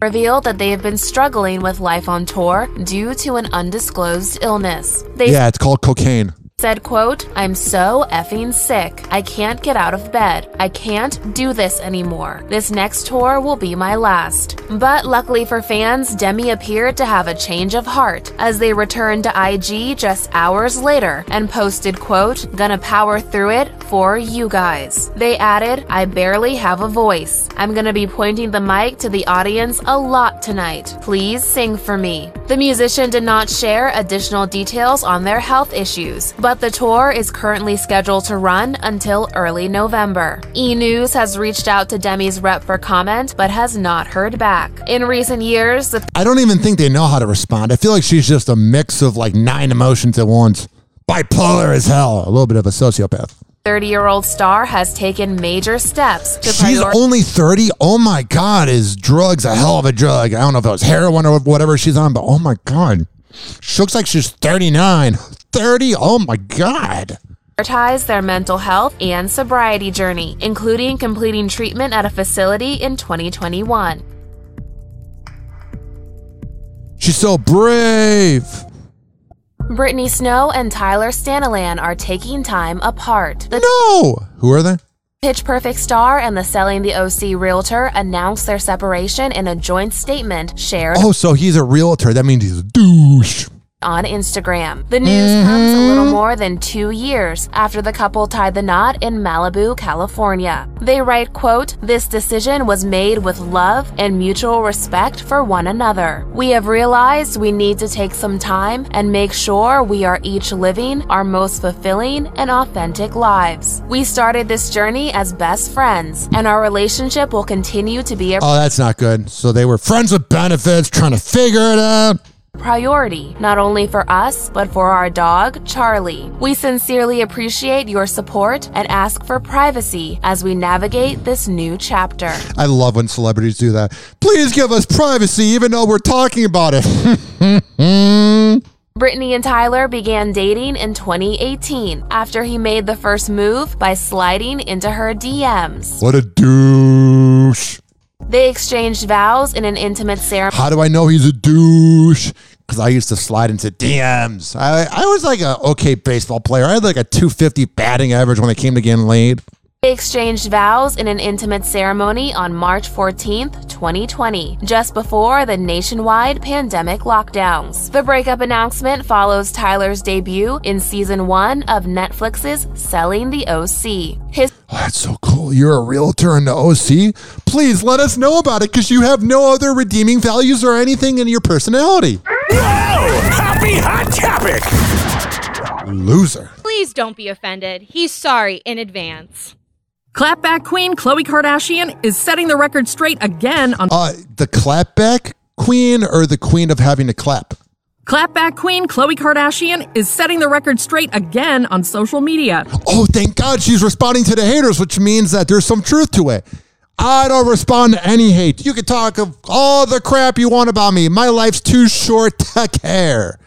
revealed that they have been struggling with life on tour due to an undisclosed illness. They yeah, it's called cocaine. Said, quote, I'm so effing sick. I can't get out of bed. I can't do this anymore. This next tour will be my last. But luckily for fans, Demi appeared to have a change of heart as they returned to IG just hours later and posted, quote, gonna power through it for you guys. They added, I barely have a voice. I'm gonna be pointing the mic to the audience a lot tonight. Please sing for me. The musician did not share additional details on their health issues, but the tour is currently scheduled to run until early November. E News has reached out to Demi's rep for comment, but has not heard back. In recent years, the I don't even think they know how to respond. I feel like she's just a mix of like nine emotions at once. Bipolar as hell. A little bit of a sociopath. 30 year old star has taken major steps to She's prior- only 30. Oh my God, is drugs a hell of a drug? I don't know if it was heroin or whatever she's on, but oh my God. She looks like she's 39. 30? Oh my God. prioritize their mental health and sobriety journey, including completing treatment at a facility in 2021. She's so brave. Brittany Snow and Tyler Stanaland are taking time apart. The No. Who are they? Pitch Perfect star and the Selling the OC realtor announced their separation in a joint statement shared Oh, so he's a realtor. That means he's a douche. On Instagram. The news comes a little mm-hmm. more than two years after the couple tied the knot in Malibu, California. They write, quote, This decision was made with love and mutual respect for one another. We have realized we need to take some time and make sure we are each living our most fulfilling and authentic lives. We started this journey as best friends, and our relationship will continue to be a Oh, that's not good. So they were friends with benefits, trying to figure it out. Priority, not only for us, but for our dog, Charlie. We sincerely appreciate your support and ask for privacy as we navigate this new chapter. I love when celebrities do that. Please give us privacy, even though we're talking about it. Brittany and Tyler began dating in 2018 after he made the first move by sliding into her DMs. what a douche. They exchanged vows in an intimate ceremony. How do I know he's a douche? because I used to slide into DMs. I, I was like a okay baseball player. I had like a 250 batting average when I came to getting laid. They exchanged vows in an intimate ceremony on March 14th, 2020, just before the nationwide pandemic lockdowns. The breakup announcement follows Tyler's debut in season one of Netflix's Selling the OC. His Oh, that's so cool. You're a realtor in the OC? Please let us know about it because you have no other redeeming values or anything in your personality. No! Happy Hot Topic! Loser. Please don't be offended. He's sorry in advance. Clapback queen Khloe Kardashian is setting the record straight again on Uh, the clapback queen or the queen of having to clap? Clapback queen Khloe Kardashian is setting the record straight again on social media. Oh, thank God she's responding to the haters, which means that there's some truth to it. I don't respond to any hate. You can talk of all the crap you want about me. My life's too short to care.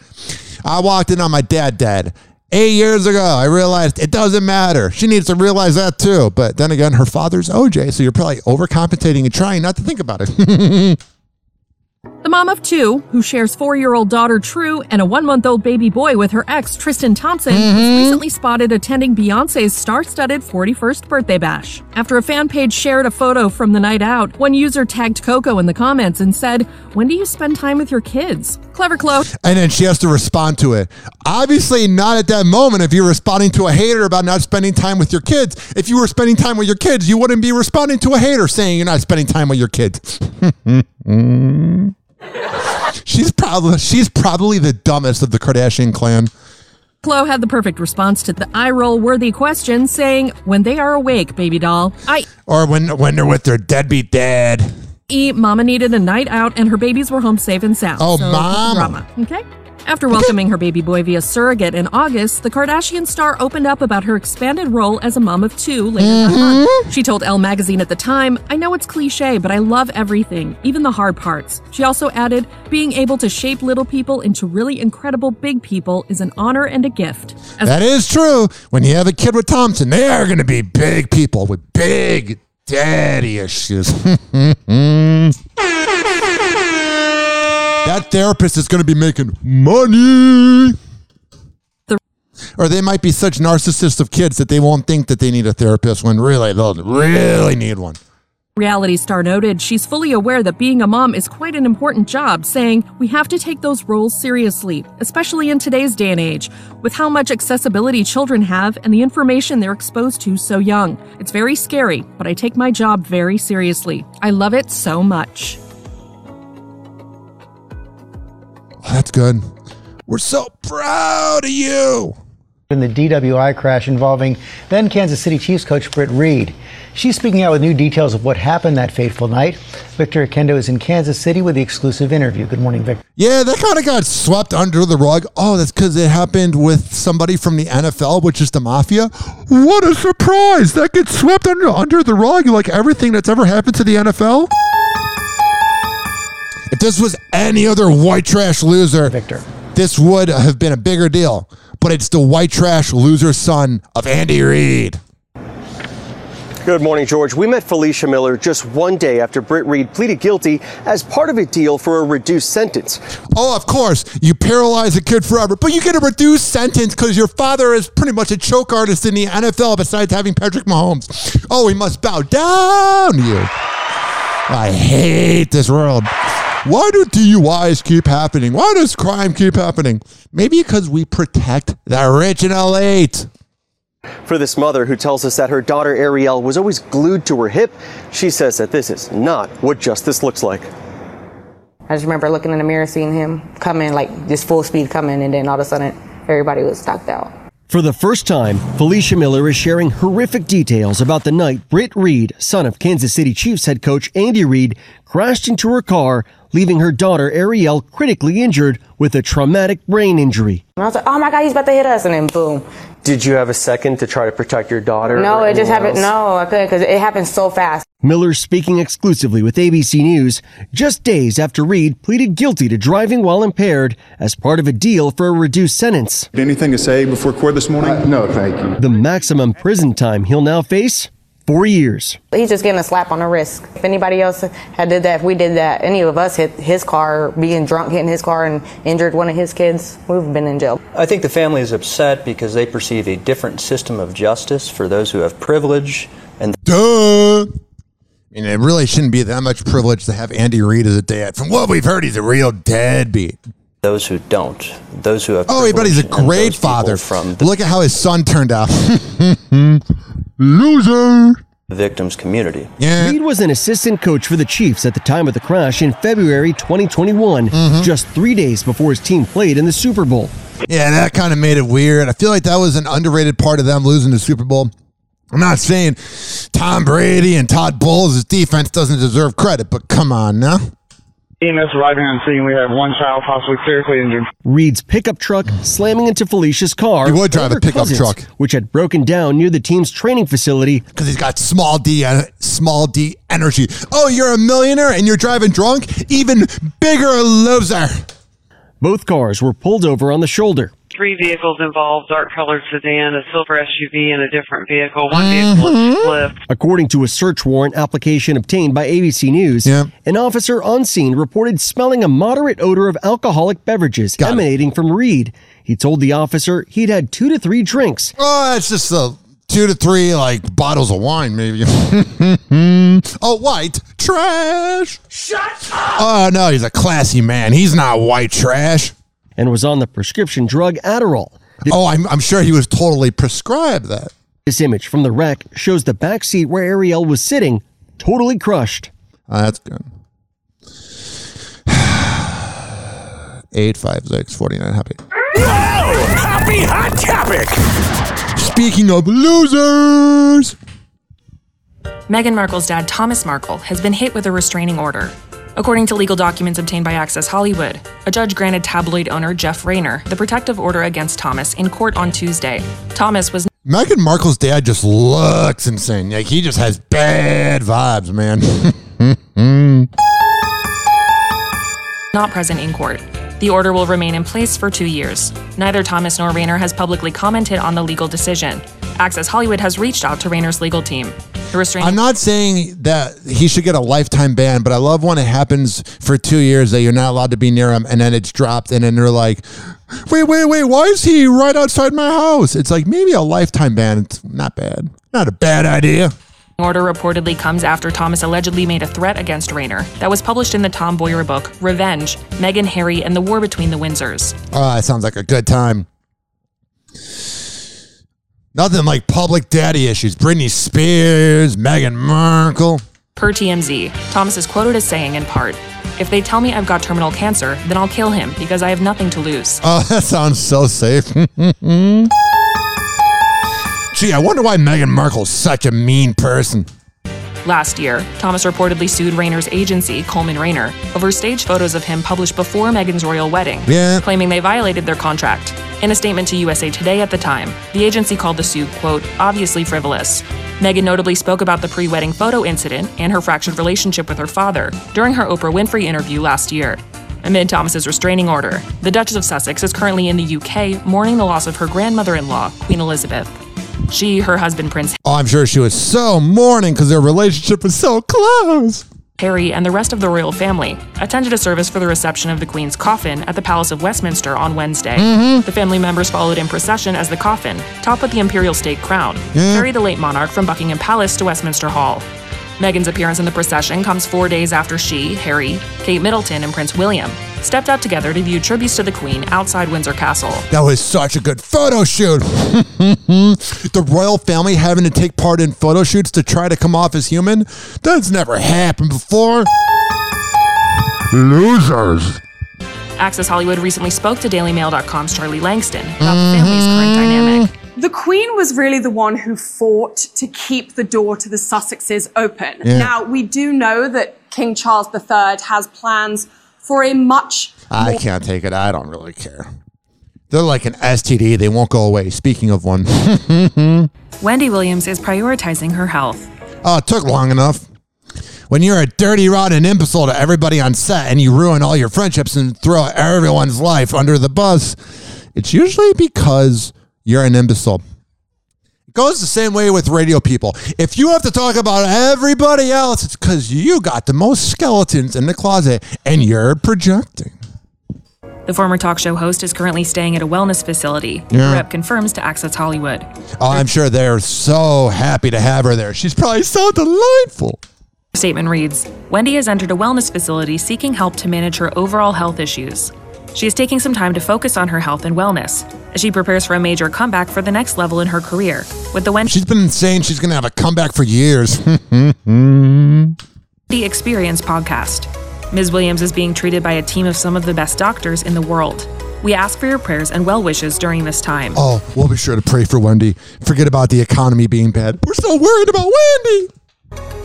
I walked in on my dad dead. Eight years ago, I realized it doesn't matter. She needs to realize that too. But then again, her father's OJ, so you're probably overcompensating and trying not to think about it. The mom of two, who shares four year old daughter True and a one month old baby boy with her ex Tristan Thompson, was mm-hmm. recently spotted attending Beyonce's star studded 41st birthday bash. After a fan page shared a photo from the night out, one user tagged Coco in the comments and said, When do you spend time with your kids? Clever Khloe. and then she has to respond to it. Obviously, not at that moment if you're responding to a hater about not spending time with your kids. If you were spending time with your kids, you wouldn't be responding to a hater saying you're not spending time with your kids. she's probably she's probably the dumbest of the Kardashian clan. Khloe had the perfect response to the eye roll worthy question, saying, When they are awake, baby doll. I. Or when when they're with their deadbeat dad. E, Mama needed a night out and her babies were home safe and sound. Oh, so, Mama. Drama. Okay. After welcoming her baby boy via surrogate in August, the Kardashian star opened up about her expanded role as a mom of two later that month. Mm-hmm. She told Elle magazine at the time, I know it's cliche, but I love everything, even the hard parts. She also added, being able to shape little people into really incredible big people is an honor and a gift. As That is true. When you have a kid with Thompson, they are going to be big people with big daddy issues. therapist is going to be making money. or they might be such narcissists of kids that they won't think that they need a therapist when really they'll really need one. Reality star noted she's fully aware that being a mom is quite an important job, saying, We have to take those roles seriously, especially in today's day and age, with how much accessibility children have and the information they're exposed to so young. It's very scary, but I take my job very seriously. I love it so much. That's good. We're so proud of you. In the DWI crash involving then Kansas City Chiefs coach Britt Reid. She's speaking out with new details of what happened that fateful night. Victor Oquendo is in Kansas City with the exclusive interview. Good morning, Victor. Yeah, that kind of got swept under the rug. Oh, that's because it happened with somebody from the NFL, which is the mafia. What a surprise! That gets swept under under the rug like everything that's ever happened to the NFL. If this was any other white trash loser, Victor, this would have been a bigger deal. But it's the white trash loser son of Andy Reid. Good morning, George. We met Felicia Miller just one day after Britt Reid pleaded guilty as part of a deal for a reduced sentence. Oh, of course, you paralyze a kid forever, but you get a reduced sentence because your father is pretty much a choke artist in the NFL besides having Patrick Mahomes. Oh, we must bow down to you. I hate this world. Why do DUIs keep happening? Why does crime keep happening? Maybe because we protect the rich and elite. For this mother who tells us that her daughter Ariel was always glued to her hip, she says that this is not what justice looks like. I just remember looking in the mirror, seeing him coming, like just full speed coming, and then all of a sudden, everybody was knocked out. For the first time, Felicia Miller is sharing horrific details about the night Britt Reid, son of Kansas City Chiefs head coach Andy Reid, crashed into her car, leaving her daughter Ariel critically injured with a traumatic brain injury. And I was like, oh my God, he's about to hit us, and then boom. Did you have a second to try to protect your daughter? No, it just happened. else? No, I couldn't because it happened so fast. Miller speaking exclusively with ABC News just days after Reid pleaded guilty to driving while impaired as part of a deal for a reduced sentence. Anything to say before court this morning? Uh, no, thank you. The maximum prison time he'll now face four years. He's just getting a slap on the wrist. If anybody else had did that, if we did that, any of us hit his car, being drunk, hitting his car, and injured one of his kids, we've been in jail. I think the family is upset because they perceive a different system of justice for those who have privilege and Duh. I mean, it really shouldn't be that much privilege to have Andy Reid as a dad. From what we've heard, he's a real deadbeat. those who don't. Those who have Oh, but he's a great father. from Look at how his son turned out. Loser. the victim's community. Yeah. Reid was an assistant coach for the Chiefs at the time of the crash in February 2021, Mm-hmm. just three days before his team played in the Super Bowl. Yeah, that kind of made it weird. I feel like that was an underrated part of them losing the Super Bowl. I'm not saying Tom Brady and Todd Bowles' defense doesn't deserve credit, but come on now. EMS arriving on scene. We have one child possibly seriously injured. Reid's pickup truck slamming into Felicia's car. He would drive a pickup cousin's, truck. which had broken down near the team's training facility. Because he's got small D, small D energy. Oh, you're a millionaire and you're driving drunk? Even bigger loser. Both cars were pulled over on the shoulder. Three vehicles involved dark colored sedan, a silver SUV, and a different vehicle. One vehicle is mm-hmm. flipped. According to a search warrant application obtained by ABC News, an officer on scene reported smelling a moderate odor of alcoholic beverages emanating from Reid. He told the officer he'd had two to three drinks. Oh, it's just a two to three like bottles of wine, maybe. oh, white trash. Shut up. Oh no, he's a classy man. He's not white trash. And was on the prescription drug Adderall. Oh, I'm, I'm sure he was totally prescribed that. This image from the wreck shows the back seat where Ariel was sitting, totally crushed. Oh, that's good. 856 49 Hoppy. Happy Hot Topic! Speaking of losers. Meghan Markle's dad, Thomas Markle, has been hit with a restraining order. According to legal documents obtained by Access Hollywood, a judge granted tabloid owner Jeff Rayner the protective order against Thomas in court on Tuesday. Thomas was Meghan Markle's dad just looks insane. Like he just has bad vibes, man. not present in court. The order will remain in place for two years. Neither Thomas nor Rayner has publicly commented on the legal decision. Access Hollywood has reached out to Rayner's legal team. I'm not saying that he should get a lifetime ban, but I love when it happens for two years that you're not allowed to be near him, and then it's dropped, and then they're like, "Wait, wait, wait! Why is he right outside my house?" It's like maybe a lifetime ban. It's not bad. Not a bad idea. Order reportedly comes after Thomas allegedly made a threat against Rayner that was published in the Tom Bower book Revenge Meghan, Harry, and the War Between the Windsors. Ah, that sounds like a good time. Nothing like public daddy issues. Britney Spears, Meghan Markle. Per TMZ, Thomas is quoted as saying in part, If they tell me I've got terminal cancer, then I'll kill him because I have nothing to lose. Oh, that sounds so safe. Gee, I wonder why Meghan Markle's such a mean person. Last year, Thomas reportedly sued Rayner's agency, Coleman Rayner, over staged photos of him published before Meghan's royal wedding, Yeah. claiming they violated their contract. In a statement to USA Today at the time, the agency called the suit, quote, obviously frivolous. Meghan notably spoke about the pre wedding photo incident and her fractured relationship with her father during her Oprah Winfrey interview last year. Amid Thomas's restraining order, the Duchess of Sussex is currently in the UK mourning the loss of her grandmother in law, Queen Elizabeth. She, her husband, Prince Oh, I'm sure she was so mourning because their relationship was so close. Harry, and the rest of the royal family attended a service for the reception of the Queen's coffin at the Palace of Westminster on Wednesday. Mhm. The family members followed in procession as the coffin, topped with the imperial state crown, Yeah. carried the late monarch from Buckingham Palace to Westminster Hall. Meghan's appearance in the procession comes four days after she, Harry, Kate Middleton, and Prince William stepped out together to view tributes to the Queen outside Windsor Castle. That was such a good photo shoot. the royal family having to take part in photo shoots to try to come off as human? That's never happened before. Losers. Access Hollywood recently spoke to DailyMail.com's Charlie Lankston about the family's current dynamic. The Queen was really the one who fought to keep the door to the Sussexes open. Yeah. Now, we do know that King Charles III has plans for a much I can't take it. I don't really care. They're like an STD. They won't go away. Speaking of one. Wendy Williams is prioritizing her health. Oh, it took long enough. When you're a dirty, rotten imbecile to everybody on set and you ruin all your friendships and throw everyone's life under the bus, it's usually because you're an imbecile. It goes the same way with radio people. If you have to talk about everybody else, it's because you got the most skeletons in the closet and you're projecting. The former talk show host is currently staying at a wellness facility. Yeah. Rep confirms to Access Hollywood. Oh, I'm sure they're so happy to have her there. She's probably so delightful. Statement reads Wendy has entered a wellness facility seeking help to manage her overall health issues. She is taking some time to focus on her health and wellness as she prepares for a major comeback for the next level in her career with the Wendy She's been saying she's going to have a comeback for years. The Experience podcast. Ms. Williams is being treated by a team of some of the best doctors in the world. We ask for your prayers and well wishes during this time. oh, we'll be sure to pray for Wendy. Forget about the economy being bad. We're so worried about Wendy.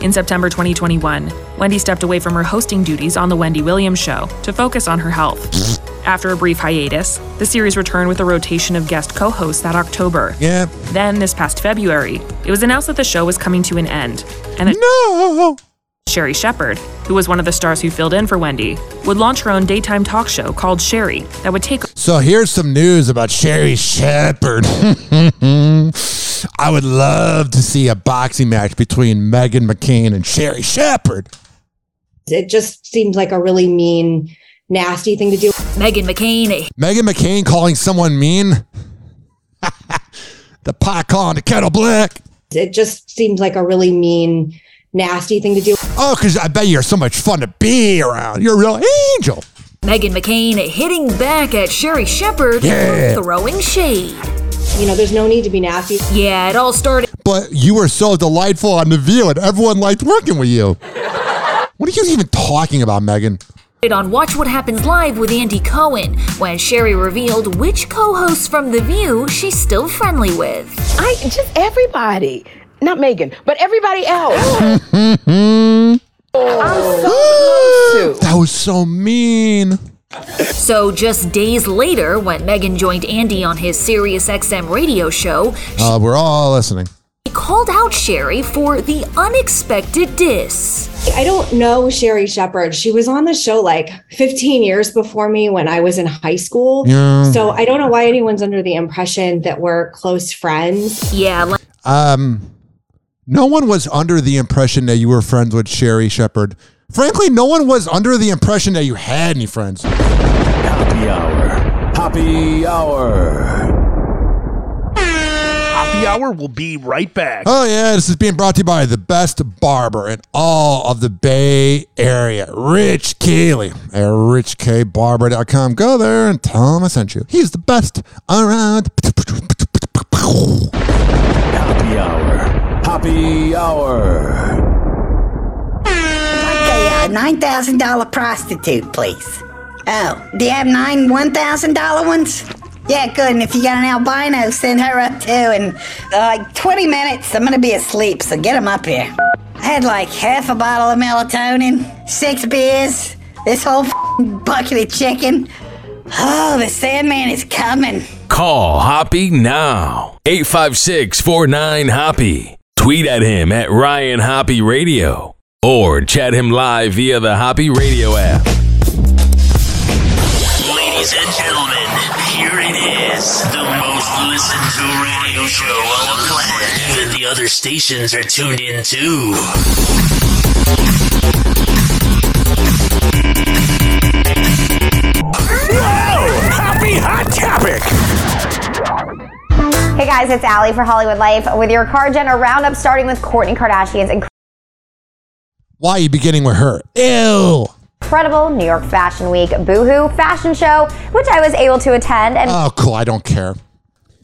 In September 2021, Wendy stepped away from her hosting duties on The Wendy Williams Show to focus on her health. After a brief hiatus, the series returned with a rotation of guest co hosts that October. Yeah. Then, this past February, it was announced that the show was coming to an end. And that no! Sherri Shepherd, who was one of the stars who filled in for Wendy, would launch her own daytime talk show called Sherri that would take So here's some news about Sherri Shepherd. I would love to see a boxing match between Meghan McCain and Sherri Shepherd. It just seems like a really mean, nasty thing to do. Meghan McCain. Meghan McCain calling someone mean. the pot calling the kettle black. It just seems like a really mean, nasty thing to do. Oh, because I bet you're so much fun to be around. You're a real angel. Meghan McCain hitting back at Sherri Shepherd Yeah. for throwing shade. You know, there's no need to be nasty. Yeah, it all started But you were so delightful on The View, and everyone liked working with you. What are you even talking about, Meghan? On Watch What Happens Live with Andy Cohen when Sherri revealed which co-hosts from The View she's still friendly with. I just everybody, not Meghan, but everybody else. I'm so close to. That was so mean. So just days later, when Meghan joined Andy on his SiriusXM radio show, Uh, we're all listening. He called out Sherri for the unexpected diss. I don't know Sherri Shepherd. She was on the show like 15 years before me when I was in high school. Yeah. So I don't know why anyone's under the impression that we're close friends. Yeah. Um, no one was under the impression that you were friends with Sherri Shepherd. Frankly, no one was under the impression that you had any friends. Happy hour. Happy hour. Happy Hour will be right back. Oh, yeah, this is being brought to you by the best barber in all of the Bay Area, Rich Keeley at richkbarber.com. Go there and tell him I sent you. He's the best around. Happy hour. Happy hour. a uh, $9,000 prostitute, please. Oh, do you have nine $1,000 ones? Yeah, good. And if you got an albino, send her up too. And uh, like 20 minutes, I'm going to be asleep, so get him up here. I had like half a bottle of melatonin, six beers, this whole f***ing bucket of chicken. Oh, the Sandman is coming. Call Hoppy now. 856 49 Hoppy. Tweet at him at Ryan Hoppy Radio. Or chat him live via the Hoppy Radio app. Ladies and gentlemen, here it is. The most listened to radio show on the planet. Even the other stations are tuned in too. Whoa! Happy hot topic. Hey guys, it's Allie for Hollywood Life with your Kar Jenner roundup starting with Kourtney Kardashian's Why are you beginning with her? Ew. Incredible New York Fashion Week Boohoo fashion show, which I was able to attend. And Oh, cool. I don't care.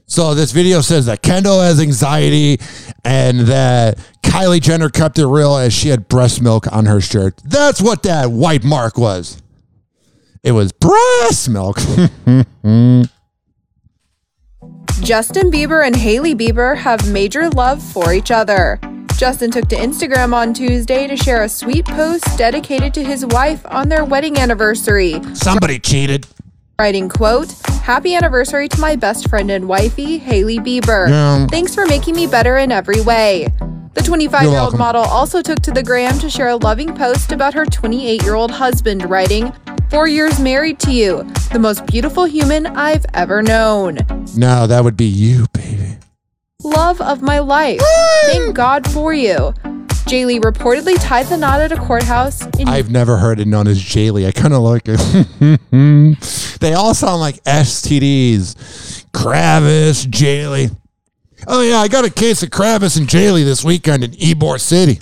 So this video says that Kendall has anxiety and that Kylie Jenner kept it real as she had breast milk on her shirt. That's what that white mark was. It was breast milk. Justin Bieber and Hailey Bieber have major love for each other. Justin took to Instagram on Tuesday to share a sweet post dedicated to his wife on their wedding anniversary, Somebody cheated. writing, quote, Happy anniversary to my best friend and wifey, Hailey Bieber. Yeah. Thanks for making me better in every way. The 25 year old model also took to the gram to share a loving post about her 28 year old husband, writing, Four years married to you, the most beautiful human I've ever known. No, that would be you, baby. Love of my life. Thank God for you. Jaylee reportedly tied the knot at a courthouse in I've never heard it known as Jaylee. I kind of like it. they all sound like STDs. Kravis, Jaylee. Oh yeah, I got a case of Kravis and Jaylee this weekend in Ybor City.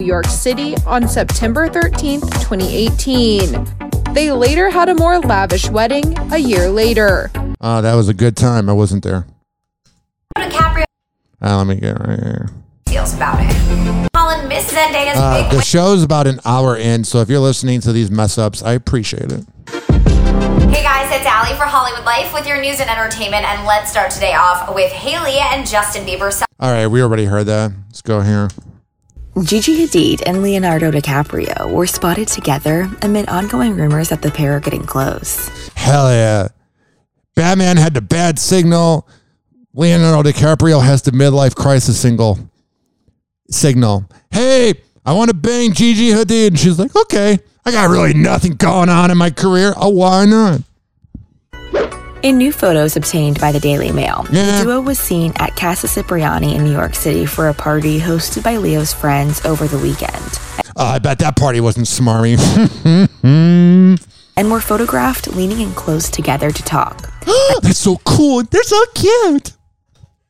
New York City on September 13th, 2018. They later had a more lavish wedding a year later. Oh, that was a good time. I wasn't there. DiCaprio Uh, let me get right here. feels about it. Colin missed Zendaya's Uh, big the show's about an hour in, so if you're listening to these mess ups, I appreciate it. Hey guys, it's Allie for Hollywood Life with your news and entertainment, and let's start today off with Hailey and Justin Bieber. All right, we already heard that. Let's go here. Gigi Hadid and Leonardo DiCaprio were spotted together amid ongoing rumors that the pair are getting close. Hell yeah. Batman had the bad signal. Leonardo DiCaprio has the midlife crisis single signal. Hey, I want to bang Gigi Hadid. And she's like, okay, I got really nothing going on in my career. Oh, why not? In new photos obtained by the Daily Mail, Yeah. the duo was seen at Casa Cipriani in New York City for a party hosted by Leo's friends over the weekend, Oh, I bet that party wasn't smarmy. and were photographed leaning in close together to talk. That's so cool. They're so cute.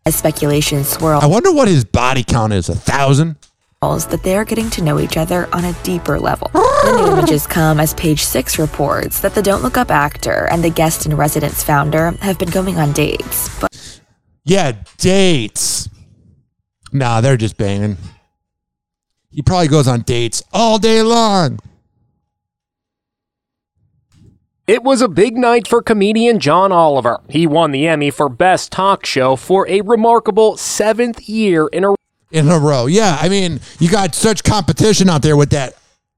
As speculation swirls I wonder what his body count is. A thousand? that they are getting to know each other on a deeper level. the new images come as Page Six reports that the Don't Look Up actor and the guest in residence founder have been going on dates, but Yeah, dates. Nah, they're just banging. He probably goes on dates all day long. It was a big night for comedian John Oliver. He won the Emmy for Best Talk Show for a remarkable seventh year in a in a row. Yeah, I mean, you got such competition out there with that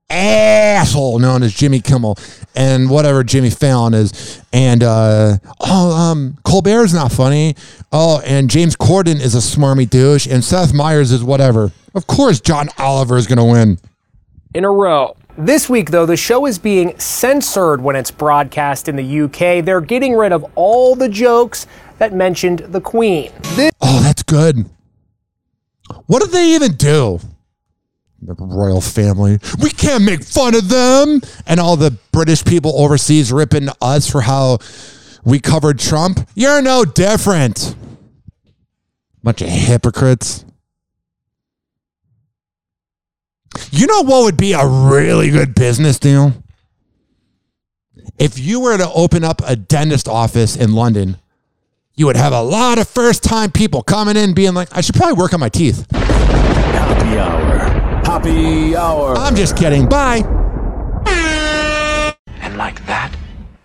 asshole known as Jimmy Kimmel and whatever Jimmy Fallon is. And uh oh, um Colbert's not funny. Oh, and James Corden is a smarmy douche and Seth Meyers is whatever. Of course John Oliver is going to win. in a row. This week, though, the show is being censored when it's broadcast in the UK. They're getting rid of all the jokes that mentioned the Queen. This Oh, that's good. What did they even do? The royal family. We can't make fun of them. And all the British people overseas ripping us for how we covered Trump. You're no different. Bunch of hypocrites. You know what would be a really good business deal? If you were to open up a dentist office in London, you would have a lot of first time people coming in being like, I should probably work on my teeth. Hoppy Hour. Hoppy Hour. I'm just kidding. Bye. And like that,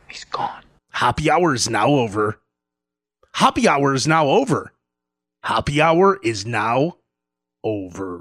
he's gone. Hoppy Hour is now over. Hoppy Hour is now over. Hoppy Hour is now over.